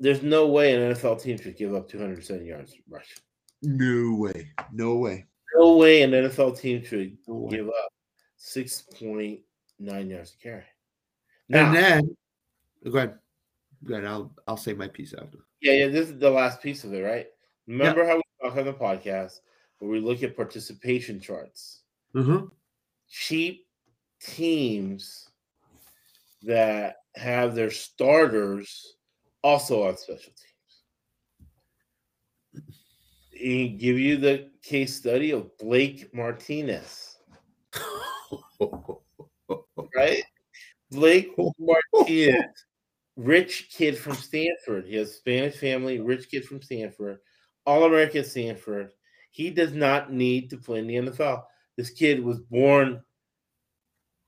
there's no way an NFL team should give up 207 yards rushing. no way. No way. No way an NFL team should No give up 6.9 yards a carry. Now, And then go ahead. Go ahead. I'll I'll say my piece after. yeah, yeah, this is the last piece of it, right? Remember how we talk on the podcast where we look at participation charts? Mm-hmm. cheap teams that have their starters also on special teams. He give you the case study of Blake Martinez, right? Blake Martinez, rich kid from Stanford. He has Spanish family, rich kid from Stanford, All American Stanford. He does not need to play in the NFL. This kid was born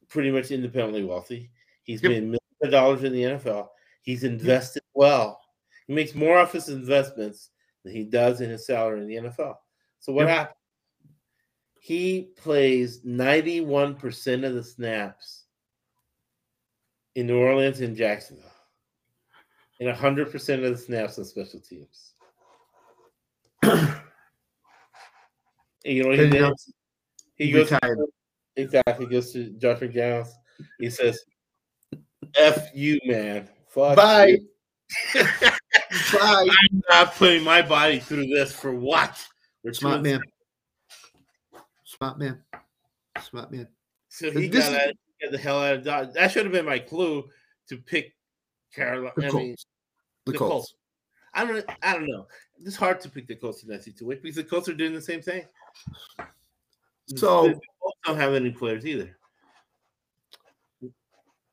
pretty much independently wealthy. He's Yep. made millions of dollars in the NFL. He's invested well. He makes more off his investments than he does in his salary in the NFL. So what Yep. happened? He plays 91% of the snaps in New Orleans and Jacksonville. And 100% of the snaps on special teams. And you know he did? He goes to, exactly. He goes to Josh McDaniels. He says, "F you, man. Fuck Bye. you. Bye. I'm not putting my body through this for what? We're Smart man. Smart man. Smart man. So he got, is- got the hell out of Dodge. That should have been my clue to pick Carolina. The I mean, The, the Colts. Colts. I don't. I don't know. It's hard to pick the Colts in that situation because the Colts are doing the same thing. So- the Colts don't have any players either.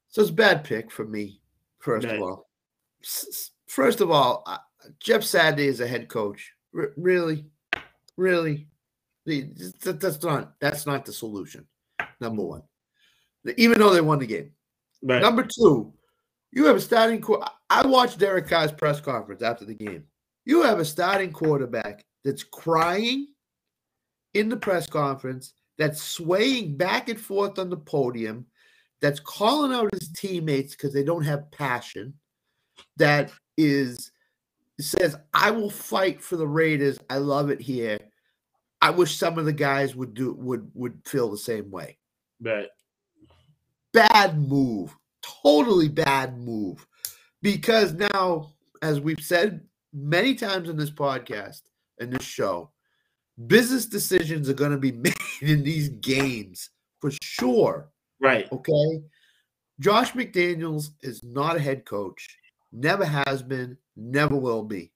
So it's a bad pick for me, first Right. of all. First of all, Jeff Saturday is a head coach. R- really? Really? That's not that's not the solution. Number one. Even though they won the game. Right. Number two, you have a starting. qu- I watched Derek Carr's press conference after the game. You have a starting quarterback that's crying in the press conference, that's swaying back and forth on the podium, that's calling out his teammates because they don't have passion, that is says, "I will fight for the Raiders. I love it here." I wish some of the guys would do would would feel the same way Right. bad move. Totally bad move. Because now, as we've said many times in this podcast and this show, business decisions are going to be made in these games for sure. Right. Okay. Josh McDaniels is not a head coach, never has been, never will be.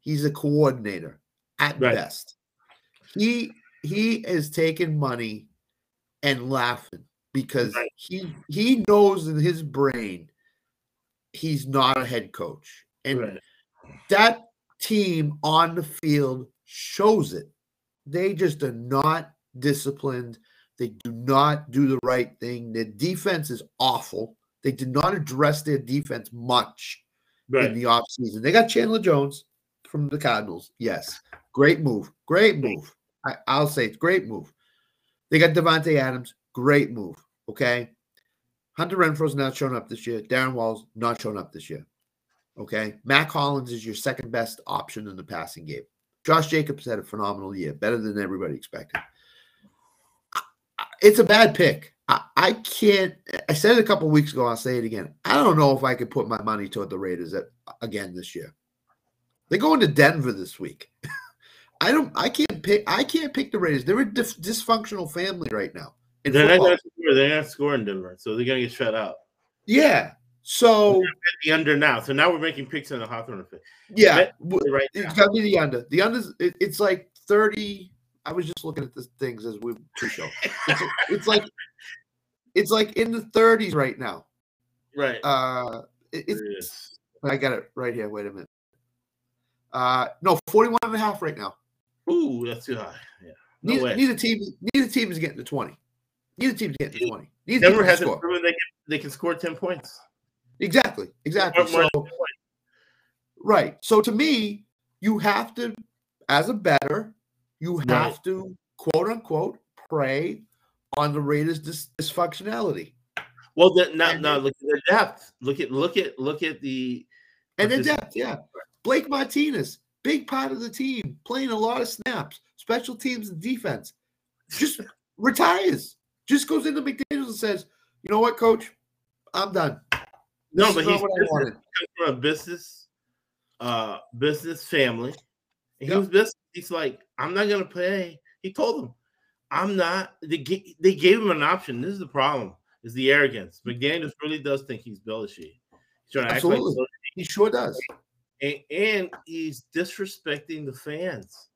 He's a coordinator at Right. best. He he is taking money and laughing because Right. he he knows in his brain he's not a head coach. And Right. that team on the field shows it. They just are not disciplined. They do not do the right thing. Their defense is awful. They did not address their defense much in Right. the offseason. They got Chandler Jones from the Cardinals. Yes. Great move. Great move. I, I'll say it's great move. They got Davante Adams. Great move. Okay. Hunter Renfrow's not showing up this year. Darren Waller's not showing up this year. Okay. Mack Hollins is your second best option in the passing game. Josh Jacobs had a phenomenal year, better than everybody expected. it's a bad pick. I, I can't. I said it a couple weeks ago. I'll say it again. I don't know if I could put my money toward the Raiders at, again this year. They're going to Denver this week. I don't. I can't pick. I can't pick the Raiders. They're a dif- dysfunctional family right now. They're not going to score. They're not scoring Denver, so they're going to get shut out. Yeah. So At the under now. So now we're making picks on the Hawthorne effect. yeah, Right now. it's got to be the under. The under. It, it's like thirty. I was just looking at the things as we pre-show. It's, it's like it's like in the thirties right now. Right. Uh, it, it's. I got it right here. Wait a minute. Uh, no, 41 and a half right now. Ooh, that's too high. Yeah. No neither, way. neither team, neither team is getting to 20. Neither team's getting to 20. Neither Denver team hasn't score. proven they can, they can score 10 points. Exactly, exactly. So, right. So to me, you have to, as a bettor, you have Right. to quote unquote prey on the Raiders' dis- dysfunctionality Well, then now, now look at their depth. Look at look at look at the and their depth. Yeah, Blake Martinez, big part of the team, playing a lot of snaps, special teams and defense. Just retires. Just goes into McDaniels and says, "You know what, Coach? I'm done." no, This but he's business, from a business, uh, business family. And he Yep. was business. He's like, I'm not gonna pay. He told them, I'm not. They gave, they gave him an option. This is the problem: is the arrogance. McDaniels really does think he's Belichick. He's trying to act like Absolutely. He sure does. and, and he's disrespecting the fans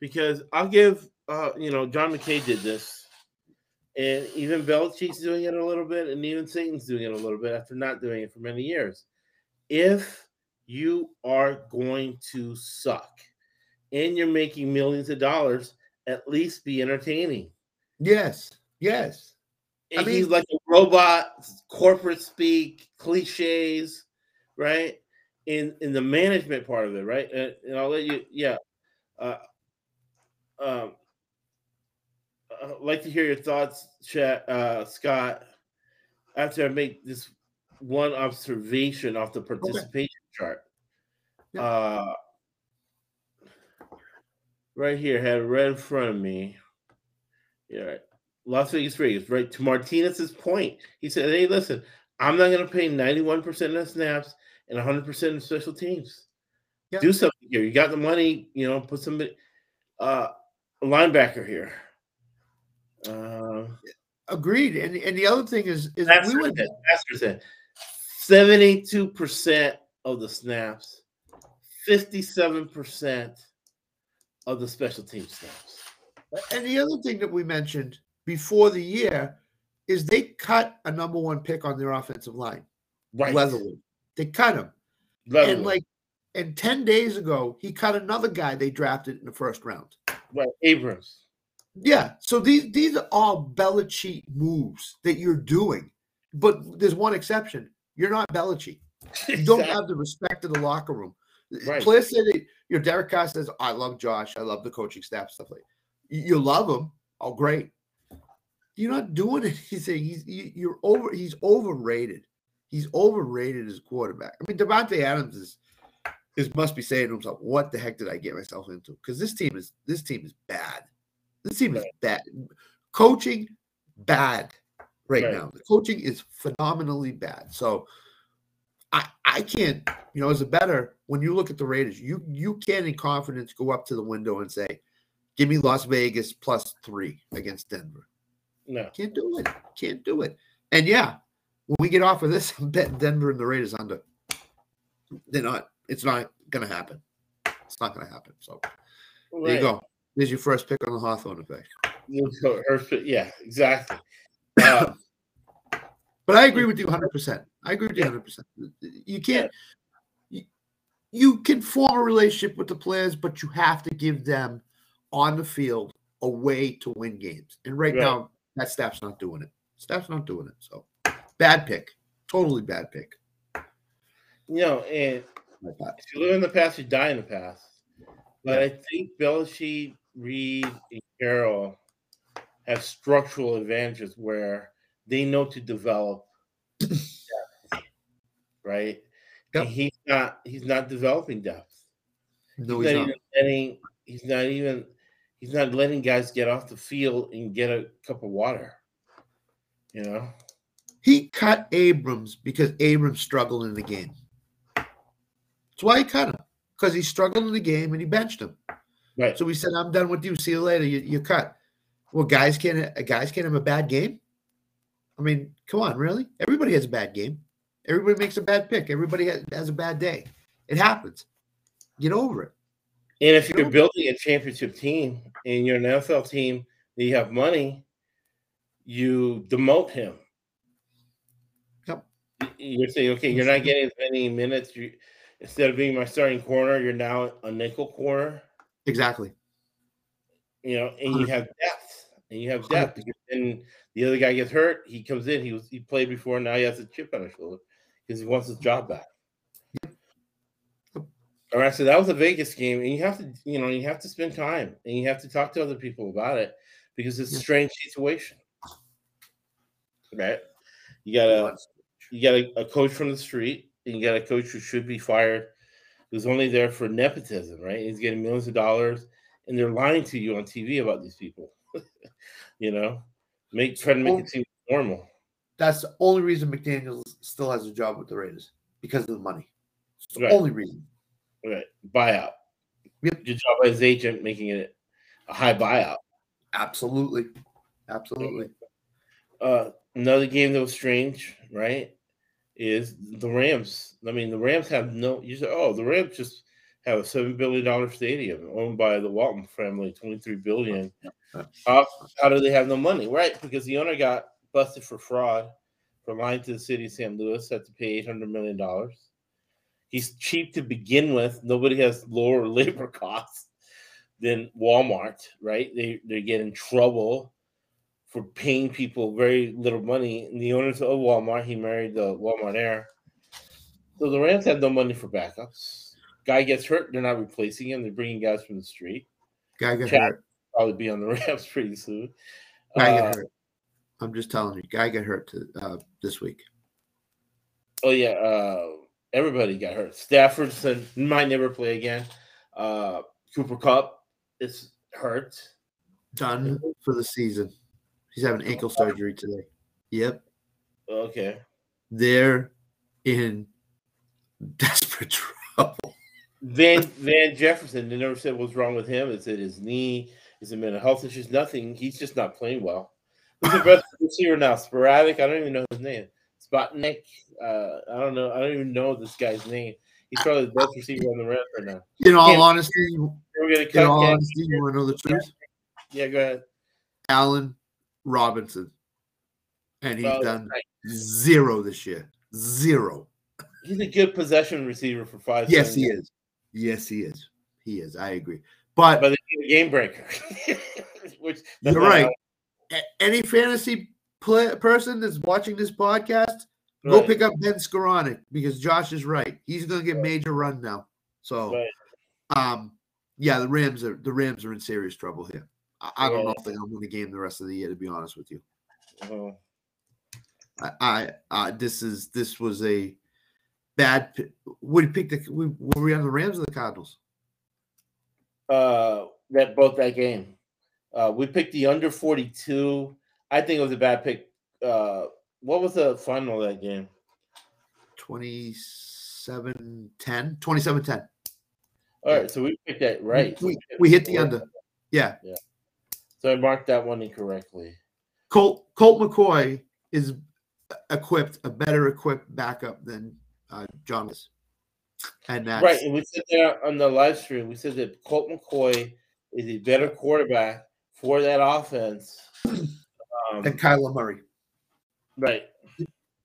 because I'll give uh you know John McKay did this and even Belichick's doing it a little bit and even Satan's doing it a little bit after not doing it for many years. If you are going to suck and you're making millions of dollars, at least be entertaining. Yes, yes. I And he's like a robot, corporate speak, cliches, right? In in the management part of it, right? And, and I'll let you, yeah. Uh, um, I'd like to hear your thoughts, Chad, uh, Scott. After I make this one observation off the participation chart, Yeah. uh, right here, had it right in front of me. Yeah, right. Las Vegas Raiders, right? To Martinez's point, he said, "Hey, listen, I'm not going to pay 91% of snaps and 100% of special teams. Yeah. Do something here. You got the money, you know. Put some uh, a linebacker here. Uh, Agreed. And and the other thing is is we went said, Pastor said, 72% of the snaps, 57% of the special team snaps. and the other thing that we mentioned before the year is they cut a number one pick on their offensive line, Right. Leatherwood. They cut him. Leatherwood. And like and 10 days ago, he cut another guy they drafted in the first round. right. Abrams. Yeah. So these these are all Belichick moves that you're doing. But there's one exception. You're not Belichick. You don't have the respect of the locker room. Right. Players say that you know, Derek Carr says, I love Josh, I love the coaching staff, stuff like you, you love him. Oh, great. You're not doing it. He's saying he's you, you're over, he's overrated. He's overrated as a quarterback. I mean, Davante Adams is is must be saying to himself, what the heck did I get myself into? Because this team is this team is bad. This team is Right. bad. Coaching bad right, Right. now. The coaching is phenomenally bad. So I I can't, you know, as a bettor, when you look at the Raiders, you you can in confidence go up to the window and say, give me Las Vegas plus three against Denver. No. Can't do it. Can't do it. And yeah, when we get off of this, I'm betting Denver and the Raiders under. They're not. It's not going to happen. It's not going to happen. So there you go. There's your first pick on the Hawthorne effect. You know, her- Yeah, exactly. Uh, But I agree with you 100%. I agree with you 100%. You can't, you, you can form a relationship with the players, but you have to give them on the field a way to win games. And right, Right. now, that staff's not doing it. Staff's not doing it. So bad pick. Totally bad pick. you know, and if you live in the past, you die in the past. But I think Belichick, Reid, and Carroll have structural advantages where they know to develop, depth, right? Yep. He's not. He's not developing depth. No, he's he's not not. even letting. He's not even. He's not letting guys get off the field and get a cup of water. You know, He cut Abrams because Abrams struggled in the game. That's why he cut him because he struggled in the game and he benched him. Right? So we said, "I'm done with you. See you later. You, you cut." Well, guys can't uh, guys can't have a bad game. I mean, come on, really? Everybody has a bad game. Everybody makes a bad pick. Everybody has, has a bad day. It happens. Get over it. And if you're building a championship team and you're an NFL team and you have money, you demote him. Yep. You're saying, okay, you're not getting as many minutes. You instead of being my starting corner, you're now a nickel corner. Exactly. You know, and you have depth, and you have depth. And the other guy gets hurt. He comes in. He was he played before. Now he has a chip on his shoulder because he wants his job back. All right, so that was a Vegas game, and you have to, you know, you have to spend time and you have to talk to other people about it because it's a strange situation, right? You got a you got a, a coach from the street, and you got a coach who should be fired, who's only there for nepotism, right? He's getting millions of dollars, and they're lying to you on TV about these people, you know, make trying to make it seem normal. That's the only reason McDaniels still has a job with the Raiders because of the money. It's the Right. only reason. Right, buyout. Yep. Good job by his agent making it a high buyout. Absolutely. Absolutely. Uh, another game that was strange, right? Is the Rams. I mean, the Rams have no. You say, oh, the Rams just have a seven billion dollar stadium owned by the Walton family, twenty three billion. How, how do they have no money? Right, because the owner got busted for fraud for lying to the city of St. Louis, had to pay eight hundred million dollars. He's cheap to begin with. Nobody has lower labor costs than Walmart, right? They they get in trouble for paying people very little money. And the owners of Walmart, he married the Walmart heir. So the Rams have no money for backups. Guy gets hurt, they're not replacing him. They're bringing guys from the street. Guy got Chad- hurt. Probably be on the Rams pretty soon. Guy Uh, got hurt. I'm just telling you. Guy got hurt to, uh, this week. Oh yeah, uh, everybody got hurt. Stafford said might never play again. Uh, Cooper Kupp is hurt. Done for the season. He's having ankle surgery today. Yep. Okay. They're in desperate trouble. Van Van Jefferson, they never said what's wrong with him. Is it his knee? Is it mental health issues? Nothing. He's just not playing well. Who's the best receiver now? Sporadic. I don't even know his name. Spotnik. Uh, I don't know. I don't even know this guy's name. He's probably the best receiver on the Rams right now. In all honesty, We're gonna in all honesty, you want to know the truth? Yeah, go ahead. Allen Robinson. And he's done right. zero this year. Zero. He's a good possession receiver for five. Yes, seven he is. Yes, he is. He is. I agree. But But he's a game breaker. Which You're right. how- any fantasy play, person that's watching this podcast, go pick up Ben Skowronek because Josh is right. He's going to get major run now. So, right. um, yeah, the Rams are the Rams are in serious trouble here. I, I don't know if they're going to win the game the rest of the year. To be honest with you, Uh-huh. I, I uh, this is this was a bad. pi- Would pick the we, were we on the Rams or the Cardinals? uh that both that game. Uh we picked the under 42. I think it was a bad pick. Uh what was the final of that game? 27 10 27 10 All right, so we picked that right. we, we hit the under yeah. yeah So I marked that one incorrectly. Colt Colt McCoy is equipped a better equipped backup than uh, John is, and that's Right, and we said that on the live stream. We said that Colt McCoy is a better quarterback for that offense. Um, and Kyler Murray, right.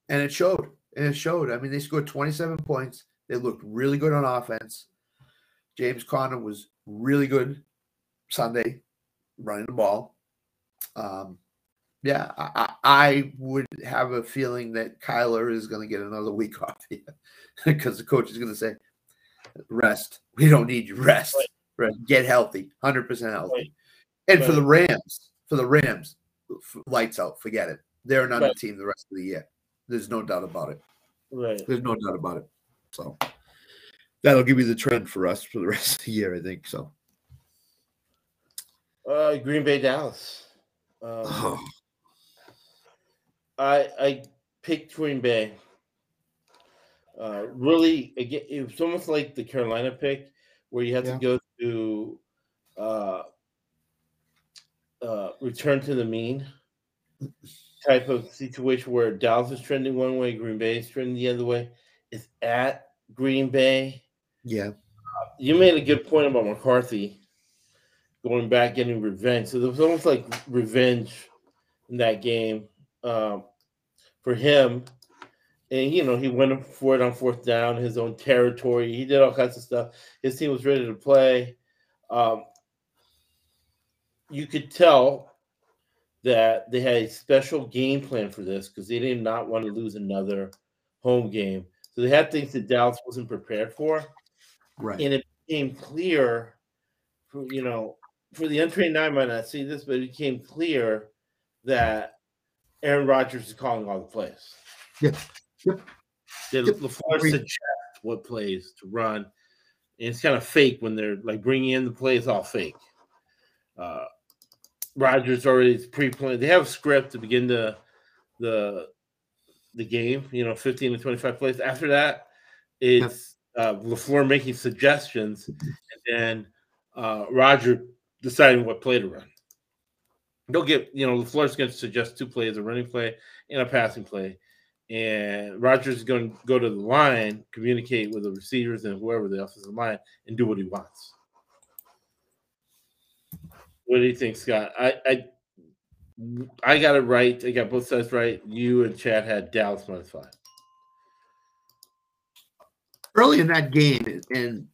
and it showed. And it showed. I mean, they scored 27 points. They looked really good on offense. James Conner was really good Sunday running the ball. Um, yeah, I, I would have a feeling that Kyler is going to get another week off here because the coach is going to say, "Rest. We don't need you. Rest. Right. Get healthy. Hundred percent healthy." Right. And for the Rams, for the Rams, lights out. Forget it. They're another Right. team the rest of the year. There's no doubt about it. Right. There's no doubt about it. So that'll give you the trend for us for the rest of the year, I think. So. Uh Green Bay Dallas. Um, Oh, I I picked Green Bay. Uh, really, again, it was almost like the Carolina pick, where you had Yeah. to go to uh, uh, return to the mean type of situation where Dallas is trending one way, Green Bay is trending the other way. It's at Green Bay. Yeah. You made a good point about McCarthy going back, getting revenge. So it was almost like revenge in that game um, for him. And you know, he went for it on fourth down, his own territory. He did all kinds of stuff. His team was ready to play. Um, you could tell that they had a special game plan for this because they did not want to lose another home game. So they had things that Dallas wasn't prepared for Right. and it became clear for you know for the untrained eye might not see this, but it became clear that Aaron Rodgers is calling all the plays. Yep. Yep. That Yep. LaFleur suggests what plays to run. And it's kind of fake when they're like bringing in the plays all fake. Uh, Rodgers already pre-planned. They have a script to begin the the the game. You know, fifteen to twenty-five plays. After that, it's uh, LaFleur making suggestions, and then uh, Roger deciding what play to run. They'll get you know LaFleur's going to suggest two plays: a running play and a passing play, and Rodgers is going to go to the line, communicate with the receivers and whoever the offensive line, and do what he wants. What do you think, Scott? I, I I got it right. I got both sides right. You and Chad had Dallas minus five. Early in that game, and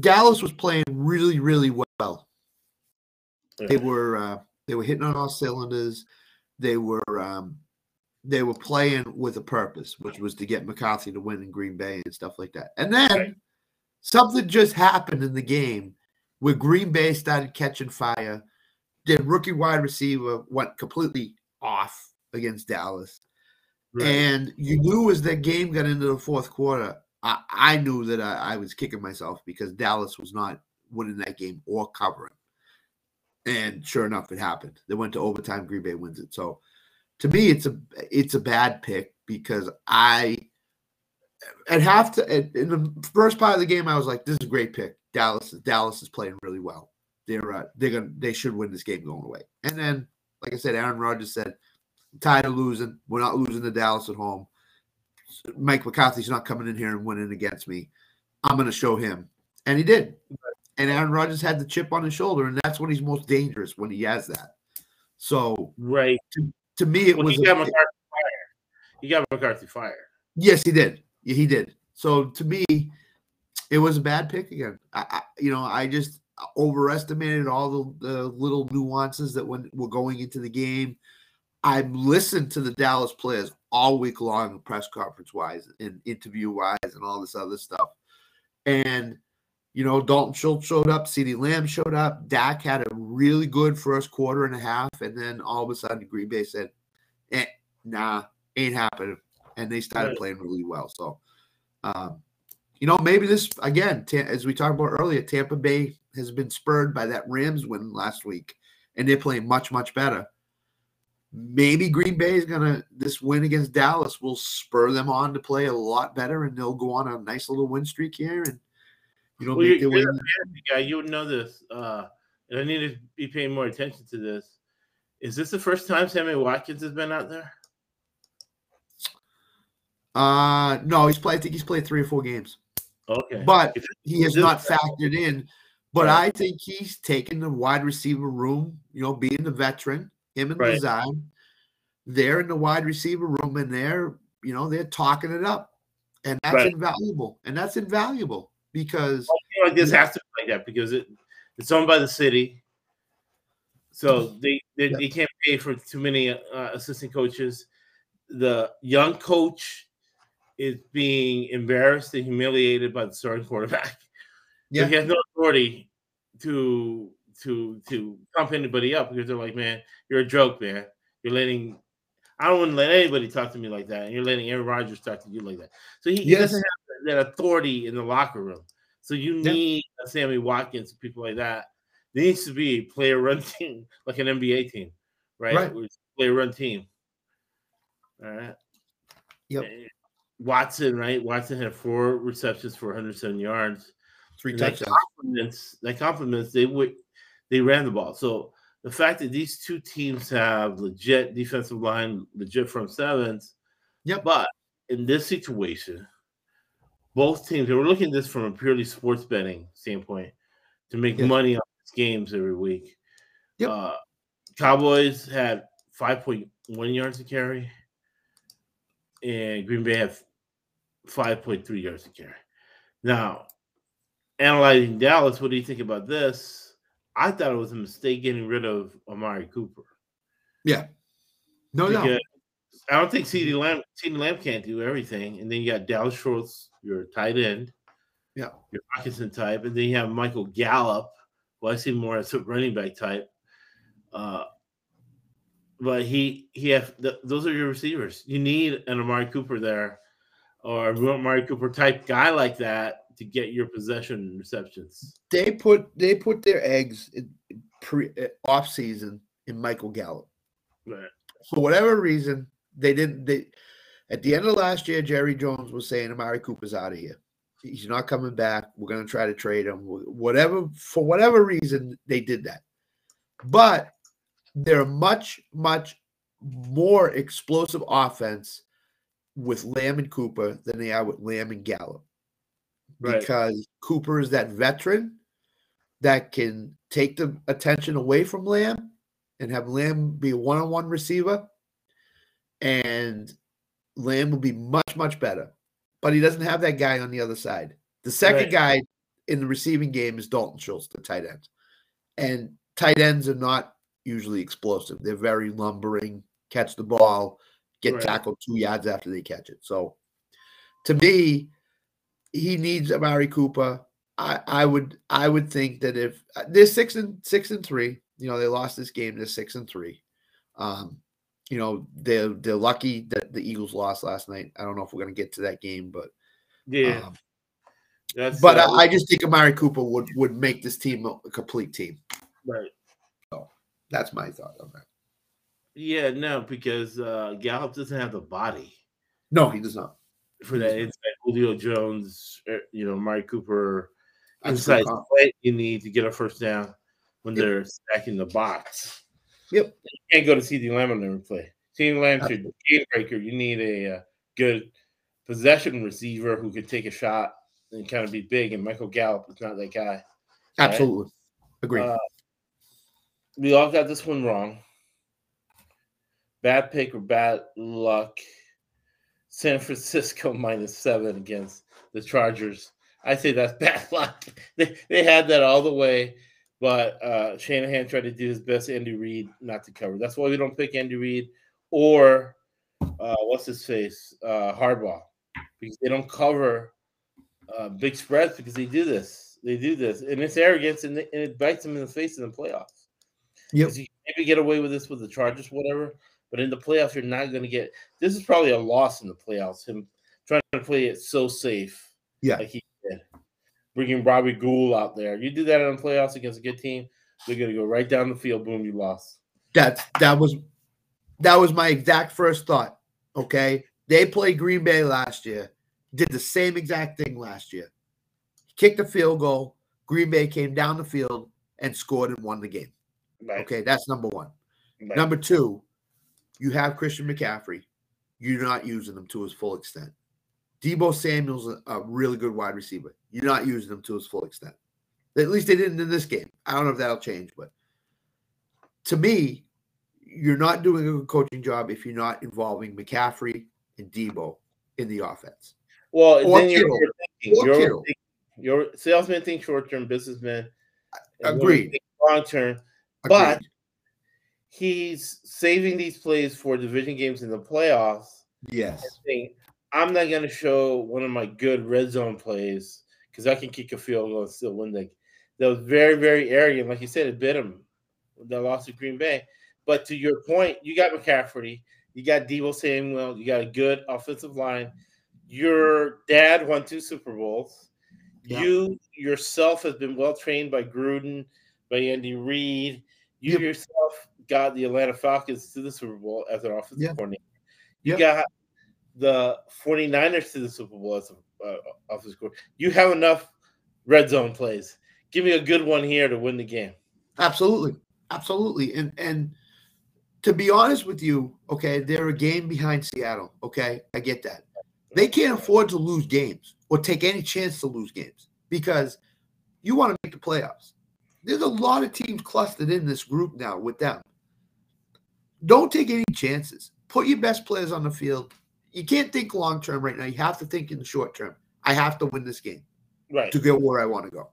Dallas was playing really, really well. They were uh, they were hitting on all cylinders. They were um, they were playing with a purpose, which was to get McCarthy to win in Green Bay and stuff like that. And then Right. something just happened in the game where Green Bay started catching fire. Their rookie wide receiver went completely off against Dallas. Right. And you knew as that game got into the fourth quarter, I, I knew that I, I was kicking myself because Dallas was not winning that game or covering. And sure enough, it happened. They went to overtime. Green Bay wins it. So to me, it's a it's a bad pick because I at half to at, in the first part of the game, I was like, "This is a great pick. Dallas Dallas is playing really well. They're uh, they're gonna they should win this game going away." And then, like I said, Aaron Rodgers said, "I'm tired of losing. We're not losing to Dallas at home. Mike McCarthy's not coming in here and winning against me. I'm to show him." And he did. And Aaron Rodgers had the chip on his shoulder, and that's when he's most dangerous when he has that. So right. to me, it Well, was he a- got McCarthy fired. He got McCarthy fired. Yes, he did. He did. So to me, it was a bad pick again. I, I you know, I just uh, overestimated all the, the little nuances that when were going into the game. I listened to the Dallas players all week long, press conference wise and interview wise, and all this other stuff. And you know, Dalton Schultz showed up, CeeDee Lamb showed up, Dak had a really good first quarter and a half, and then all of a sudden Green Bay said, eh, nah, ain't happening and they started playing really well. So, um, you know, maybe this again, as we talked about earlier, Tampa Bay has been spurred by that Rams win last week, and they're playing much much better. Maybe Green Bay is gonna this win against Dallas will spur them on to play a lot better, and they'll go on a nice little win streak here, and you know, Well, make you're, way. you're guy. You would know this. Uh, and I need to be paying more attention to this. Is this the first time Sammy Watkins has been out there? Uh, no, he's played. I think he's played three or four games. Okay. but he has not factored in. But Right. I think he's taken the wide receiver room, you know, being the veteran, him and Right. Lazard, they're in the wide receiver room and they're, you know, they're talking it up. And that's Right. invaluable. And that's invaluable because like this has to be like that because it it's owned by the city. So they they, Yeah. they can't pay for too many uh, assistant coaches. The young coach is being embarrassed and humiliated by the starting quarterback. Yeah. So he has no authority to to to pump anybody up because they're like, man, you're a joke, man. You're letting I don't want to let anybody talk to me like that, and you're letting Aaron Rodgers talk to you like that. So he, he doesn't have that authority in the locker room. So you need a Sammy Watkins people like that. There needs to be a player run team, like an NBA team, right? Right. A player run team. All right. Yep. Watson, right? Watson had four receptions for 107 yards. Three And that touchdowns. compliments that compliments they would they ran the ball. So the fact that these two teams have legit defensive line, legit front sevens, Yep. But in this situation, both teams, and we're looking at this from a purely sports betting standpoint to make Yes. money on these games every week. Yep. Uh, Cowboys had 5.1 yards to carry, and Green Bay had 5.3 yards to carry. Now, analyzing Dallas, what do you think about this? I thought it was a mistake getting rid of Amari Cooper. Yeah. No, no. I don't think CeeDee Lamb CeeDee Lamb can't do everything. And then you got Dallas Schultz, your tight end, Yeah. your Hockenson type, and then you have Michael Gallup, who I see more as a running back type. Uh, but he he have th- those are your receivers. You need an Amari Cooper there, or a Amari Cooper type guy like that to get your possession receptions. They put they put their eggs in pre off season in Michael Gallup. Right. For whatever reason, they didn't they at the end of last year, Jerry Jones was saying Amari Cooper's out of here. He's not coming back. We're gonna try to trade him. Whatever for whatever reason, they did that. But they're much, much more explosive offense with Lamb and Cooper than they are with Lamb and Gallup. Right. Because Cooper is that veteran that can take the attention away from Lamb and have Lamb be a one-on-one receiver. And Lamb will be much, much better. But he doesn't have that guy on the other side. The second Right. guy in the receiving game is Dalton Schultz, the tight end. And tight ends are not usually explosive. They're very lumbering, catch the ball, get Right. tackled two yards after they catch it. So to me, he needs Amari Cooper. I, I would I would think that if uh, they're six and six and three, you know, they lost this game, they're six and three. Um, you know, they're they're lucky that the Eagles lost last night. I don't know if we're gonna get to that game, but Yeah. um, That's but uh, I, I just think Amari Cooper would would make this team a complete team. right. So that's my thought on that. Yeah, no, because uh Gallup doesn't have the body. No, he does not. for that inside Julio Jones, er, you know, Mari Cooper That's a good inside play you need to get a first down when they're stacking the box. Yep. You can't go to CeeDee Lamb on every play. CeeDee Lamb's your game breaker. You need a uh, good possession receiver who could take a shot and kind of be big. And Michael Gallup is not that guy. Absolutely. Agree. Uh, we all got this one wrong. Bad pick or bad luck. San Francisco minus seven against the Chargers. I say that's bad luck. They, they had that all the way, but uh, Shanahan tried to do his best, Andy Reid, not to cover. That's why we don't pick Andy Reid or uh, what's his face, uh, Harbaugh, because they don't cover uh, big spreads because they do this. They do this, and it's arrogance, and, it- and it bites them in the face in the playoffs. Yep. You can maybe get away with this with the Chargers, whatever, but in the playoffs, you're not going to get. This is probably a loss in the playoffs. Him trying to play it so safe, Yeah. like he bringing Robbie Gould out there. You do that in the playoffs against a good team, they're going to go right down the field. Boom, you lost. That's that was that was my exact first thought. Okay. They played Green Bay last year, did the same exact thing last year. Kicked a field goal. Green Bay came down the field and scored and won the game. Right. Okay, that's number one. right. Number two, you have Christian McCaffrey. You're not using him to his full extent. Deebo Samuel's a, a really good wide receiver. You're not using him to his full extent. At least they didn't in this game. I don't know if that'll change, but to me, you're not doing a good coaching job if you're not involving McCaffrey and Deebo in the offense. Well, Or then you're overthinking. Or You're, Kittle. overthinking. you're salesmen think short term, businessmen Agreed. long term. But he's saving these plays for division games in the playoffs. yes, I'm not going to show one of my good red zone plays because I can kick a field goal and still win the. That was very, very arrogant. Like you said, it bit him. That lost to Green Bay. But to your point, you got McCaffrey, you got Deebo Samuel, you got a good offensive line. Your dad won two Super Bowls. Yeah. You yourself has been well trained by Gruden, by Andy Reid. You Yep. yourself got the Atlanta Falcons to the Super Bowl as an offensive Yeah. coordinator. You Yep. got the 49ers to the Super Bowl as a uh, the score. You have enough red zone plays. Give me a good one here to win the game. Absolutely, absolutely. And and to be honest with you, okay, they're a game behind Seattle. Okay, I get that. They can't afford to lose games or take any chance to lose games because you want to make the playoffs. There's a lot of teams clustered in this group now with them. Don't take any chances. Put your best players on the field. You can't think long term right now. You have to think in the short term. I have to win this game Right. to get where I want to go.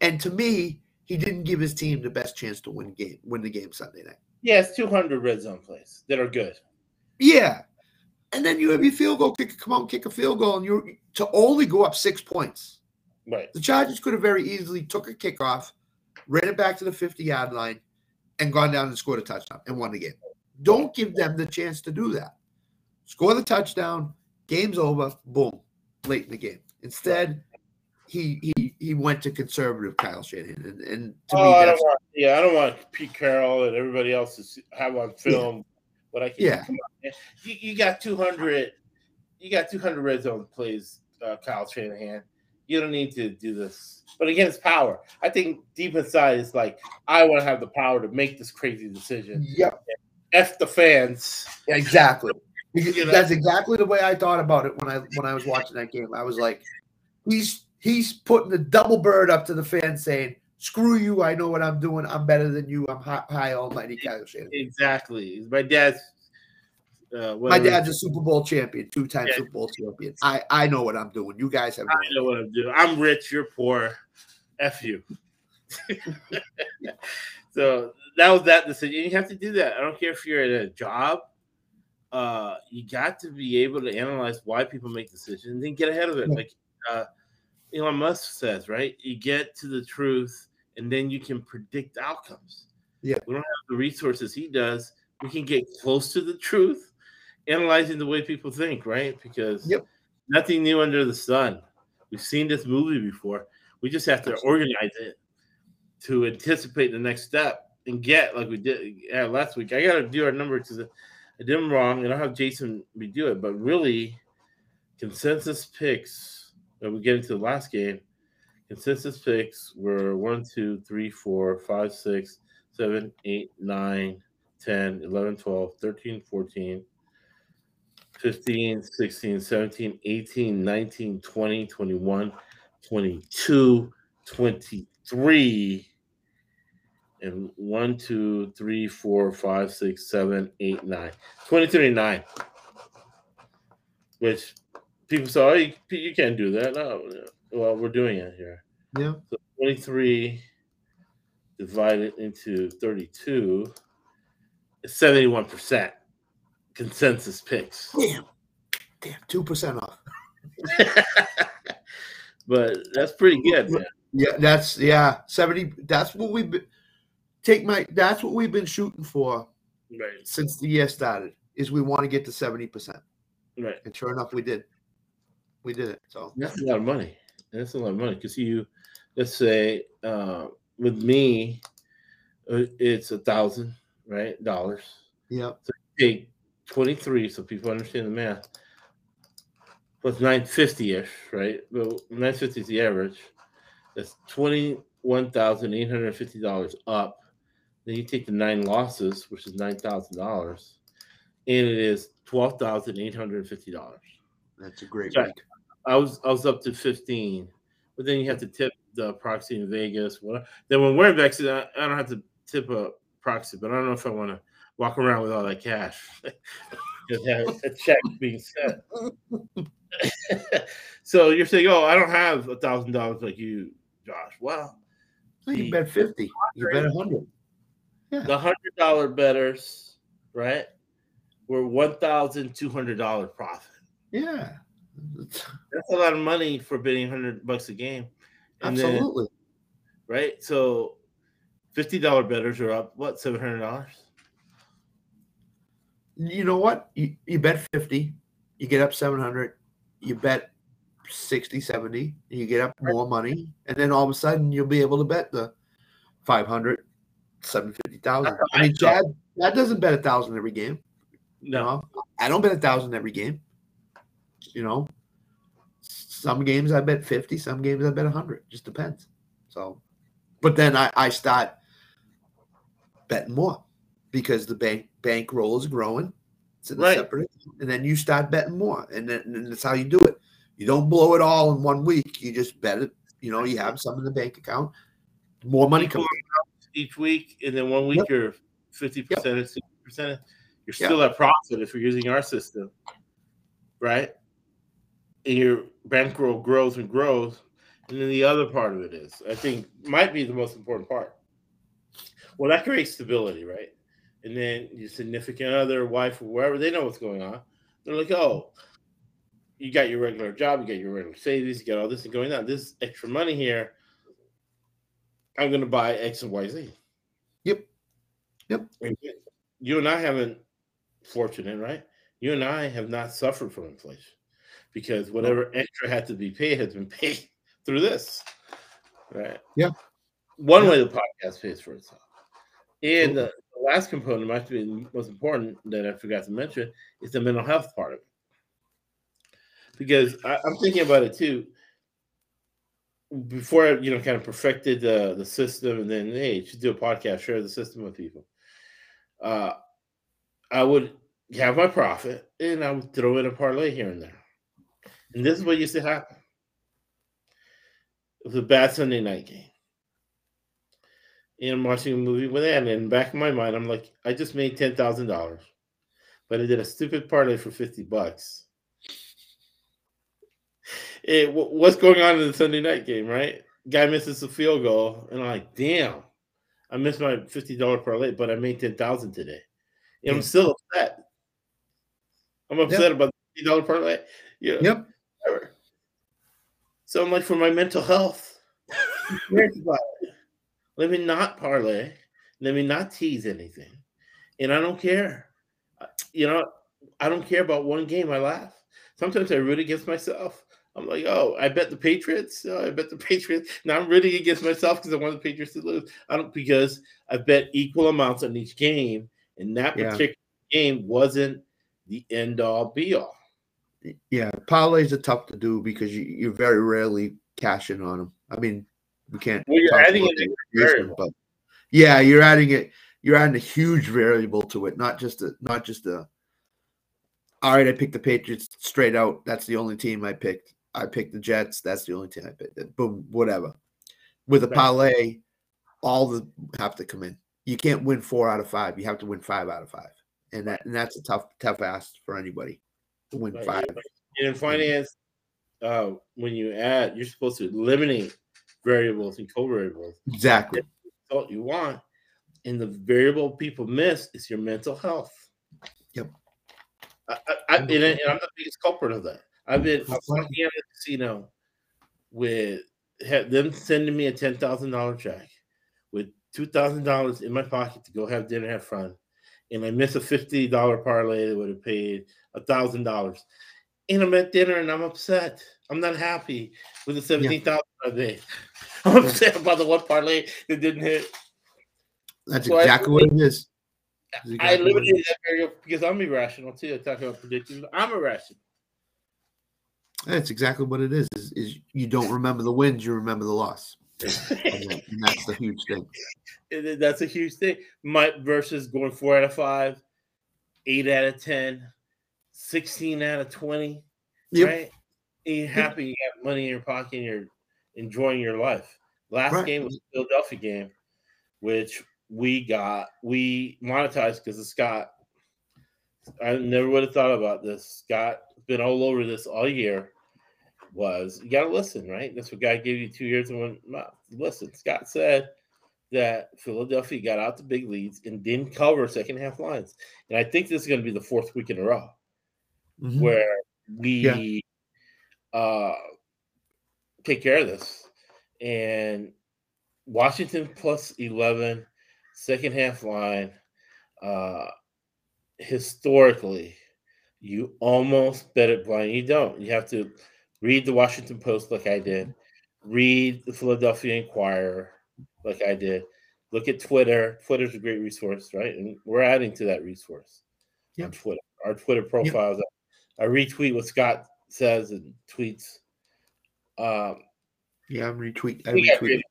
And to me, he didn't give his team the best chance to win game, win the game Sunday night. Yeah, it's 200 red zone plays that are good. Yeah. And then you have your field goal kicker come out and kick a field goal, and you're to only go up six points. Right. The Chargers could have very easily took a kickoff, ran it back to the 50 yard line, and gone down and scored a touchdown and won the game. Don't give them the chance to do that. Score the touchdown, game's over, boom, late in the game. Instead, he he he went to conservative Kyle Shanahan, and, and to oh, me, I don't want, yeah, I don't want Pete Carroll and everybody else to have on film what I can. Yeah. Come on. You, you got 200. You got 200 red zone plays, uh, Kyle Shanahan. You don't need to do this. But again, it's power. I think deep inside it's like I want to have the power to make this crazy decision. Yep, F the fans. exactly. Because You know? That's exactly the way I thought about it when I when I was watching that game. I was like, he's he's putting the double bird up to the fans, saying, "Screw you! I know what I'm doing. I'm better than you. I'm high, high almighty Kyle Shanahan." Exactly. My dad's. Uh, My dad's a Super Bowl champion, two time Yeah. Super Bowl champion. I I know what I'm doing. You guys have. I know what I'm doing. I'm rich. You're poor. F you. so that was that decision. You have to do that. I don't care if you're at a job. Uh, you got to be able to analyze why people make decisions and then get ahead of it. Yeah. Like uh, Elon Musk says, right? You get to the truth and then you can predict outcomes. Yeah. We don't have the resources he does. We can get close to the truth, analyzing the way people think, right? Because Yep. nothing new under the sun. We've seen this movie before. We just have to organize it to anticipate the next step and get like we did yeah, last week. I got to do our number because I did them wrong, and I'll have Jason redo it. But really, consensus picks. When we get into the last game, consensus picks were 1, 2, 3, 4, 5, 6, 7, 8, 9, 10, 11, 12, 13, 14. 15, 16, 17, 18, 19, 20, 21, 22, 23, and 1, 2, 3, 4, 5, 6, 7, 8, 9. 23 and 9. Which people say, oh, you, you can't do that. No, well, we're doing it here. Yeah. So 23 divided into 32 is 71% consensus picks. Damn, damn, two percent off. but that's pretty good, man. Yeah, that's yeah, seventy. That's what we've been. Take my. That's what we've been shooting for Right, since the year started. Is we want to get to seventy percent, right. and sure enough, we did. We did it. So That's a lot of money. That's a lot of money because you, let's say, uh, with me, uh, it's a thousand, right? Dollars. yeah, Take twenty three, so people understand the math. Plus nine fifty ish, right? Well, nine fifty is the average. That's twenty one thousand eight hundred fifty dollars up. Then you take the nine losses, which is nine thousand dollars, and it is twelve thousand eight hundred fifty dollars. that's a great Right. week. I was I was up to 15, but then you have to tip the proxy in Vegas. What then when we're in Vegas, I, I don't have to tip a proxy, but I don't know if I want to walk around with all that cash. Just have a check being sent. so you're saying, oh, I don't have a thousand dollars like you, Josh. Well, Well, you bet fifty. You bet a hundred. The hundred dollar bettors, right, were one thousand two hundred dollar profit. Yeah, That's a lot of money for betting hundred bucks a game. And then absolutely. right? So fifty dollar bettors are up what seven hundred dollars. you know what? You, you bet 50, you get up 700, you bet 60, 70, you get up more money, and then all of a sudden you'll be able to bet the 500, 750,000. I mean, Chad, Chad doesn't bet a thousand every game. You No, know, I don't bet a thousand every game. You know, some games I bet fifty, some games I bet hundred. Just depends. So, but then I, I start betting more because the bank bankroll is growing. It's in a Right. separate, and then you start betting more, and then and that's how you do it. You don't blow it all in one week. You just bet it. You know, you have some in the bank account. More money comes. Each week, and then one week Yep. you're fifty percent and sixty percent. You're still at profit if you're using our system, right? And your bankroll grows and grows, and then the other part of it is, I think, might be the most important part. Well, that creates stability, right? And then your significant other, wife, or wherever, they know what's going on. They're like, oh, you got your regular job, you got your regular savings, you got all this going on. This extra money here, I'm going to buy X and Y, Z. Yep. Yep. You and I haven't, fortunate, right? You and I have not suffered from inflation because whatever extra had to be paid has been paid through this, right? Yeah. One Yeah. way the podcast pays for itself. And the, the last component, might be the most important that I forgot to mention, is the mental health part of it. Because I, I'm thinking about it too. Before I, you know, kind of perfected the the system, and then hey, should do a podcast, share the system with people. Uh, I would have my profit, and I would throw in a parlay here and there. And this is what used to happen. It was a bad Sunday night game. And I'm watching a movie with that, and in the back of my mind, I'm like, I just made ten thousand dollars, but I did a stupid parlay for fifty bucks. It, what's going on in the Sunday night game, right? Guy misses a field goal, and I'm like, damn, I missed my fifty dollar parlay, but I made ten thousand today. And I'm still upset. I'm upset about the fifty dollar parlay. Yeah, Yep. whatever. So I'm like, for my mental health, who cares about it? let me not parlay. Let me not tease anything. And I don't care. You know, I don't care about one game. I laugh. Sometimes I root against myself. I'm like, oh, I bet the Patriots. Oh, I bet the Patriots. Now I'm rooting against myself because I want the Patriots to lose. I don't because I bet equal amounts on each game, and that Yeah. particular game wasn't the end all be all. Yeah, parlays are tough to do because you, you very rarely cash in on them. I mean, we can't. Well, you're adding about an the extra reason, variable. but yeah, you're adding it. You're adding a huge variable to it, not just a, not just a. All right, I picked the Patriots straight out. That's the only team I picked. I picked the Jets. That's the only team I picked. Boom, whatever. With a parlay, all the have to come in. You can't win four out of five. You have to win five out of five, and that and that's a tough tough ask for anybody to win Right. five. And in finance, uh, when you add, you're supposed to eliminate variables and co-variables. Exactly. That's All you want, and the variable people miss is your mental health. Yep. I, I, I, and, I- and I'm the biggest culprit of that. I've been I'm working at a casino with had them sending me a ten thousand dollar check with two thousand dollars in my pocket to go have dinner, have fun, and I miss a fifty dollar parlay that would have paid a thousand dollars. And I'm at dinner and I'm upset. I'm not happy with the seventeen thousand I made. I'm upset about the one parlay that didn't hit. That's So I exactly what it is. I exactly what it eliminated that variable because I'm irrational too. I talk about predicting. I'm irrational. That's exactly what it is, is. Is you don't remember the wins, you remember the loss, and, that's the huge thing. That's a huge thing. My versus going four out of five, eight out of 10, 16 out of 20. Yep. Right? And you're happy, you have money in your pocket, and you're enjoying your life. Last Right. game was the Philadelphia game, which we got, we monetized because of Scott. I never would have thought about this. Scott been all over this all year. Was you got to listen, right? That's what God gave you two years and one month. Listen, Scott said that Philadelphia got out the big leads and didn't cover second half lines. And I think this is going to be the fourth week in a row Mhm. where we uh take care of this. And Washington plus 11, second half line. Uh historically, you almost bet it blind. You don't. You have to read the Washington Post like I did, read the Philadelphia Inquirer like I did. Look at Twitter. Twitter's a great resource, right? And we're adding to that resource on Twitter, our Twitter profiles. I retweet what Scott says and tweets. Um, Yeah, I'm retweet. I we retweet. great,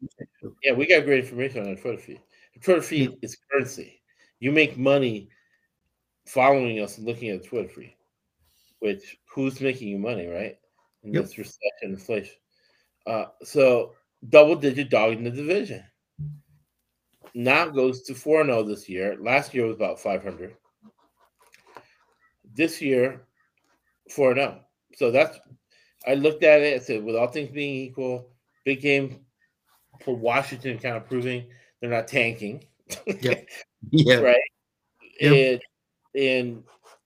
yeah, we got great information on our Twitter feed. The Twitter feed is currency. You make money following us and looking at Twitter feed. Which who's making you money, right? In Yep. this recession, inflation. Uh, so double digit dog in the division. Now goes to 4 0 this year. Last year was about 500. This year, 4 0. So that's, I looked at it and said, with all things being equal, big game for Washington kind of proving they're not tanking. Yep. Yeah. right? Yep. And, and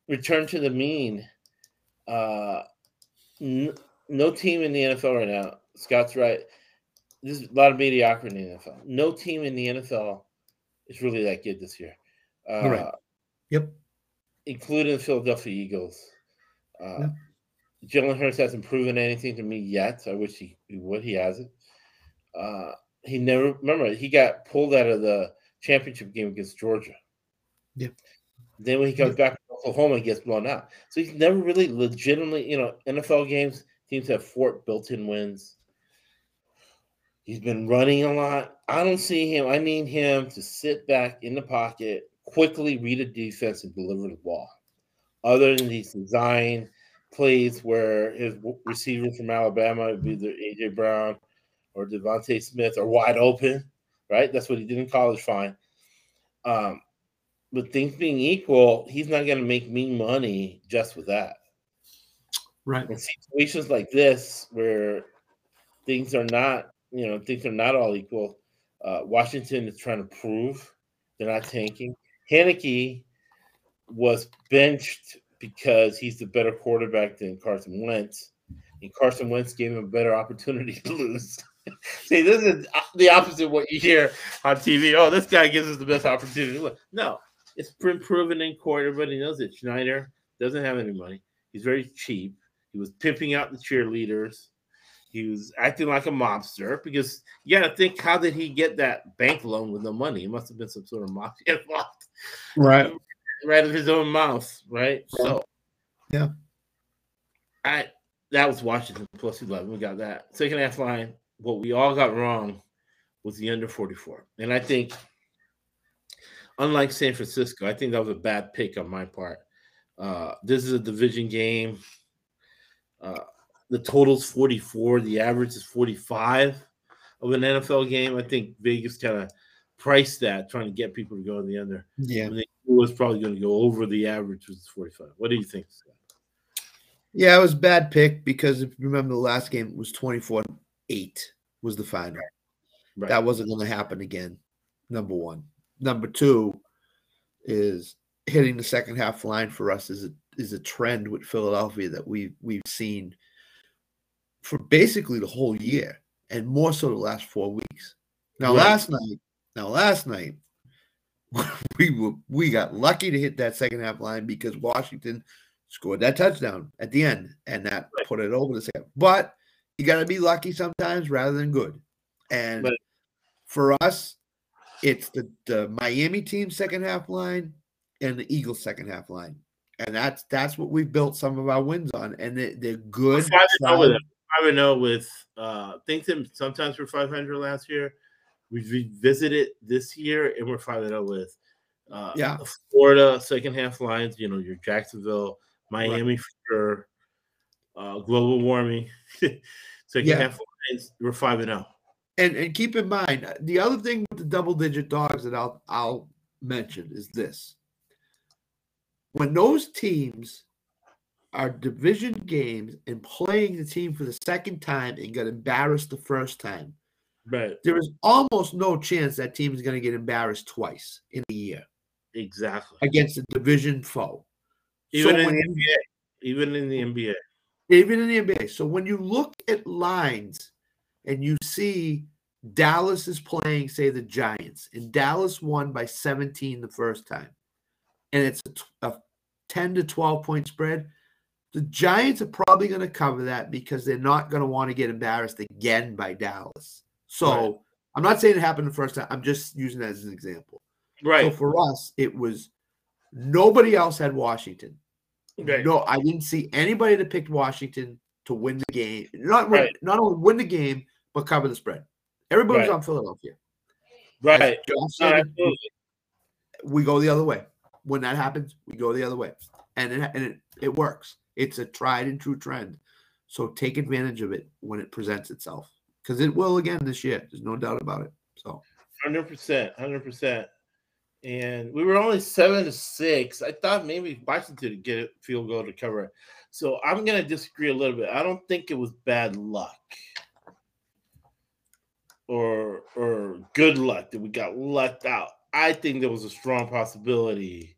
return to the mean. Uh, n- no team in the NFL right now. Scott's right. There's a lot of mediocrity in the NFL. No team in the NFL is really that good this year. Uh, Right. Yep. Including the Philadelphia Eagles. Uh, Yep. Jalen Hurts hasn't proven anything to me yet. I wish he, he would. He hasn't. Uh, he never remember he got pulled out of the championship game against Georgia. Yeah. Then when he comes back to Oklahoma, he gets blown out. So he's never really legitimately, you know, NFL games teams have four built-in wins. He's been running a lot. I don't see him. I need him to sit back in the pocket, quickly read a defense, and deliver the ball. Other than these design plays where his w- receiver from Alabama would be either AJ Brown or DeVonta Smith are wide open, right? That's what he did in college. Fine. Um, but things being equal, he's not going to make me money just with that. Right. In situations like this, where things are not, you know, things are not all equal, uh, Washington is trying to prove they're not tanking. Heinicke was benched because he's the better quarterback than Carson Wentz, and Carson Wentz gave him a better opportunity to lose. See, this is the opposite of what you hear on TV. Oh, this guy gives us the best opportunity. No, it's been proven in court. Everybody knows it. Snyder doesn't have any money. He's very cheap. He was pimping out the cheerleaders. He was acting like a mobster because you got to think how did he get that bank loan with no money? It must have been some sort of mafia involved, Right. right of his own mouth, right? So, Yeah. I that was Washington plus eleven. We got that second half line. What we all got wrong was the under forty four, and I think, unlike San Francisco, I think that was a bad pick on my part. Uh, this is a division game. Uh, the total's 44. The average is 45 of an NFL game. I think Vegas kind of priced that, trying to get people to go in the under. Yeah. And they knew it was probably going to go over the average, which is 45. What do you think? Scott? Yeah, it was a bad pick because if you remember the last game, it was 24 8 was the final. Right. That wasn't going to happen again. Number one. Number two is hitting the second half line for us is a is a trend with Philadelphia that we we've seen for basically the whole year and more so the last four weeks. Now Right. last night, now last night we were we got lucky to hit that second half line because Washington scored that touchdown at the end and that Right. put it over the second. But you got to be lucky sometimes rather than good. And for us, it's the, the Miami team second half line and the Eagles second half line. And that's that's what we've built some of our wins on. And they, they're good. Five and with. Five and zero with uh, think them sometimes we're 500 last year. We revisited this year and we're five and zero with uh, Yeah. Florida second half lines. You know your Jacksonville, Miami for sure. Uh, global warming, second Yeah. half lines. We're five and zero. And and keep in mind uh, the other thing with the double digit dogs that I'll I'll mention is this. When those teams are division games and playing the team for the second time and got embarrassed the first time, Right. there is almost no chance that team is going to get embarrassed twice in a year Exactly. against a division foe. Even So in the NBA. Even in the NBA. even in the NBA. So when you look at lines and you see Dallas is playing, say, the Giants, and Dallas won by 17 the first time, and it's a, a 10 to 12 point spread, the Giants are probably going to cover that because they're not going to want to get embarrassed again by Dallas. So Right. I'm not saying it happened the first time. I'm just using that as an example. Right. So for us, it was nobody else had Washington. Right. No, I didn't see anybody that picked Washington to win the game. Not Right. not only win the game, but cover the spread. Everybody's Right. on Philadelphia. Right. As Josh No, said, absolutely. we go the other way. When that happens, we go the other way, and it and it, it works. It's a tried and true trend. So take advantage of it when it presents itself, because it will again this year. There's no doubt about it. So Hundred percent, hundred percent. And we were only seven to six. I thought maybe Washington would get a field goal to cover it. So I'm gonna disagree a little bit. I don't think it was bad luck or or good luck that we got lucked out. I think there was a strong possibility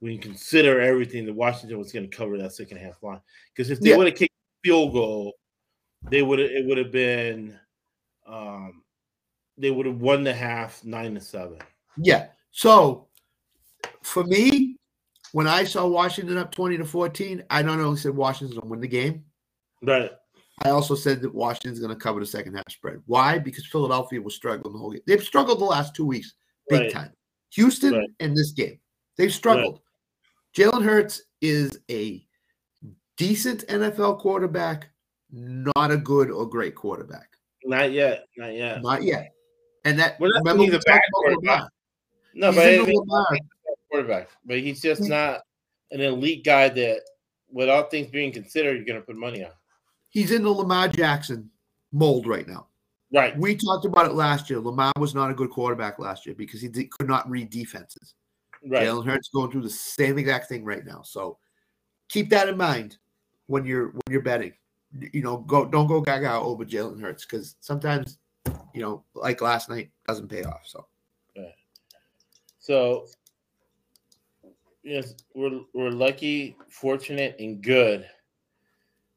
when you consider everything that Washington was going to cover that second half line. Because if they Yeah. would have kicked field goal, they would have it would have been um they would have won the half nine to seven. yeah. So for me, when I saw Washington up twenty to fourteen, I not only said Washington's gonna win the game, Right. I also said that Washington's going to cover the second half spread. Why? Because Philadelphia was struggling the whole game. They've struggled the last two weeks, big Right. time. Houston Right. and this game, they've struggled. Jalen Hurts is a decent NFL quarterback, not a good or great quarterback. Not yet. Not yet. Not yet. And that We're not remember we bad about quarterback. No, He's but I mean, quarterback. But he's just not an elite guy that without things being considered, you're gonna put money on. He's in the Lamar Jackson mold right now. Right. We talked about it last year. Lamar was not a good quarterback last year because he did, could not read defenses. Right. Jalen Hurts going through the same exact thing right now. So keep that in mind when you're when you're betting. You know, go don't go gaga over Jalen Hurts because sometimes, you know, like last night doesn't pay off. So So yes, we're we're lucky, fortunate, and good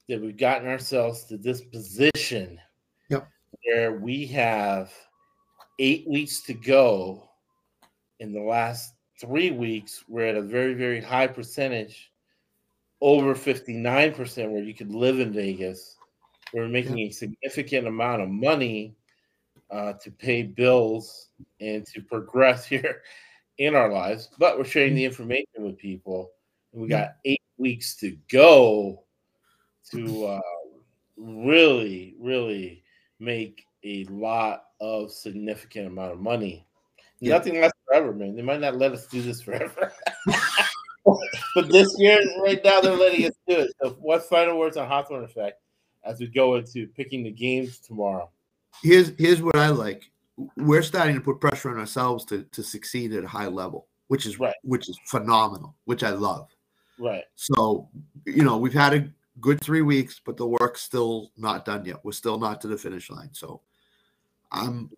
that we've gotten ourselves to this position Yep. where we have eight weeks to go. In the last three weeks, we're at a very, very high percentage, over 59%, where you could live in Vegas. We're making a significant amount of money uh, to pay bills and to progress here in our lives, but we're sharing the information with people. And we got eight weeks to go to uh, really, really make a lot of significant amount of money. Yeah. Nothing lasts forever, man. They might not let us do this forever. but this year, right now, they're letting us do it. So, what final words on Hawthorne Effect as we go into picking the games tomorrow? here's here's what I like. We're starting to put pressure on ourselves to to succeed at a high level, which is Right. which is phenomenal, which I love. Right. So, you know, we've had a good three weeks, but the work's still not done yet. We're still not to the finish line. So, I'm,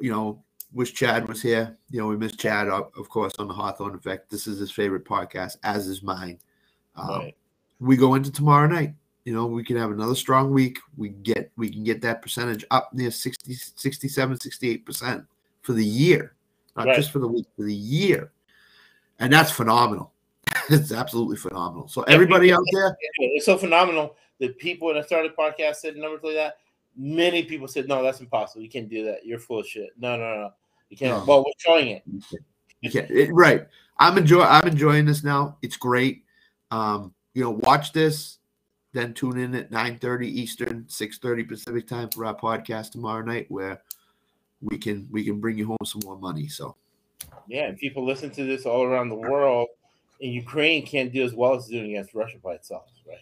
you know, wish Chad was here. You know, we miss Chad, of course, on the Hawthorne Effect. This is his favorite podcast, as is mine. Um, Right. We go into tomorrow night. You know, we can have another strong week. We get we can get that percentage up near 60, 67, 68% for the year, not Right. just for the week, for the year. And that's phenomenal. it's absolutely phenomenal. So everybody out there, It's so phenomenal that people when I started the podcast said numbers like that. Many people said, "No, that's impossible. You can't do that. You're full of shit." No, no, no. You can't. No. Well, we're showing it. you can't- it- right. I'm enjoy I'm enjoying this now. It's great. Um, you know, watch this, then tune in at 9:30 Eastern, 6:30 Pacific time for our podcast tomorrow night where we can we can bring you home some more money. So Yeah, and people listen to this all around the world, and Ukraine can't do as well as doing against Russia by itself, right?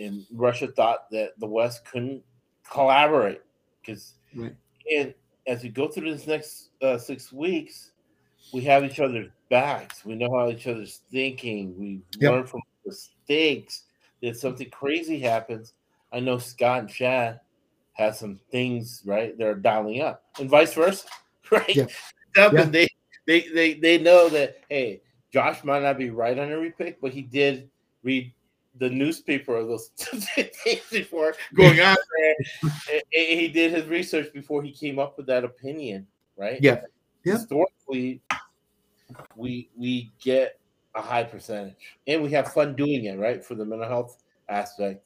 And Russia thought that the West couldn't collaborate because, Right. and as we go through this next uh, six weeks, we have each other's backs. We know how each other's thinking. We Yep. learn from mistakes. If something crazy happens, I know Scott and Chad have some things right. They're dialing up, and vice versa, right? Yeah. Up Yeah. and they they they they know that hey, Josh might not be right on every pick, but he did read the newspaper of those days before going on there. He did his research before he came up with that opinion, right? Yeah. Yeah. Historically, we we get a high percentage, and we have fun doing it, right? For the mental health aspect,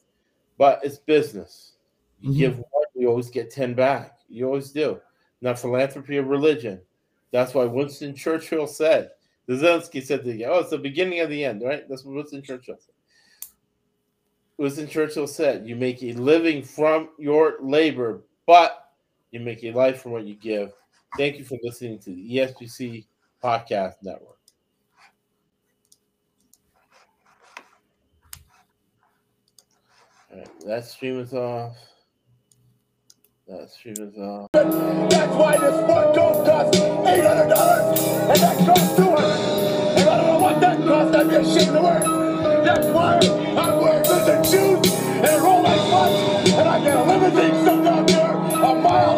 but it's business. You Mhm. give one, you always get ten back. You always do. Not philanthropy or religion. That's why Winston Churchill said. Zelensky said, the, "Oh, it's the beginning of the end, right?" That's what Winston Churchill said. Winston Churchill said, "You make a living from your labor, but you make a life from what you give." Thank you for listening to the ESPC Podcast Network. All right, that stream is off. Stream is off. That's why this sport coat costs eight hundred dollars, and that costs two hundred. And I don't know what that cost. I'd be ashamed to wear. That's why I'm wearing lizard shoes and roll like butts, and I get a limousine stuck out there a mile long.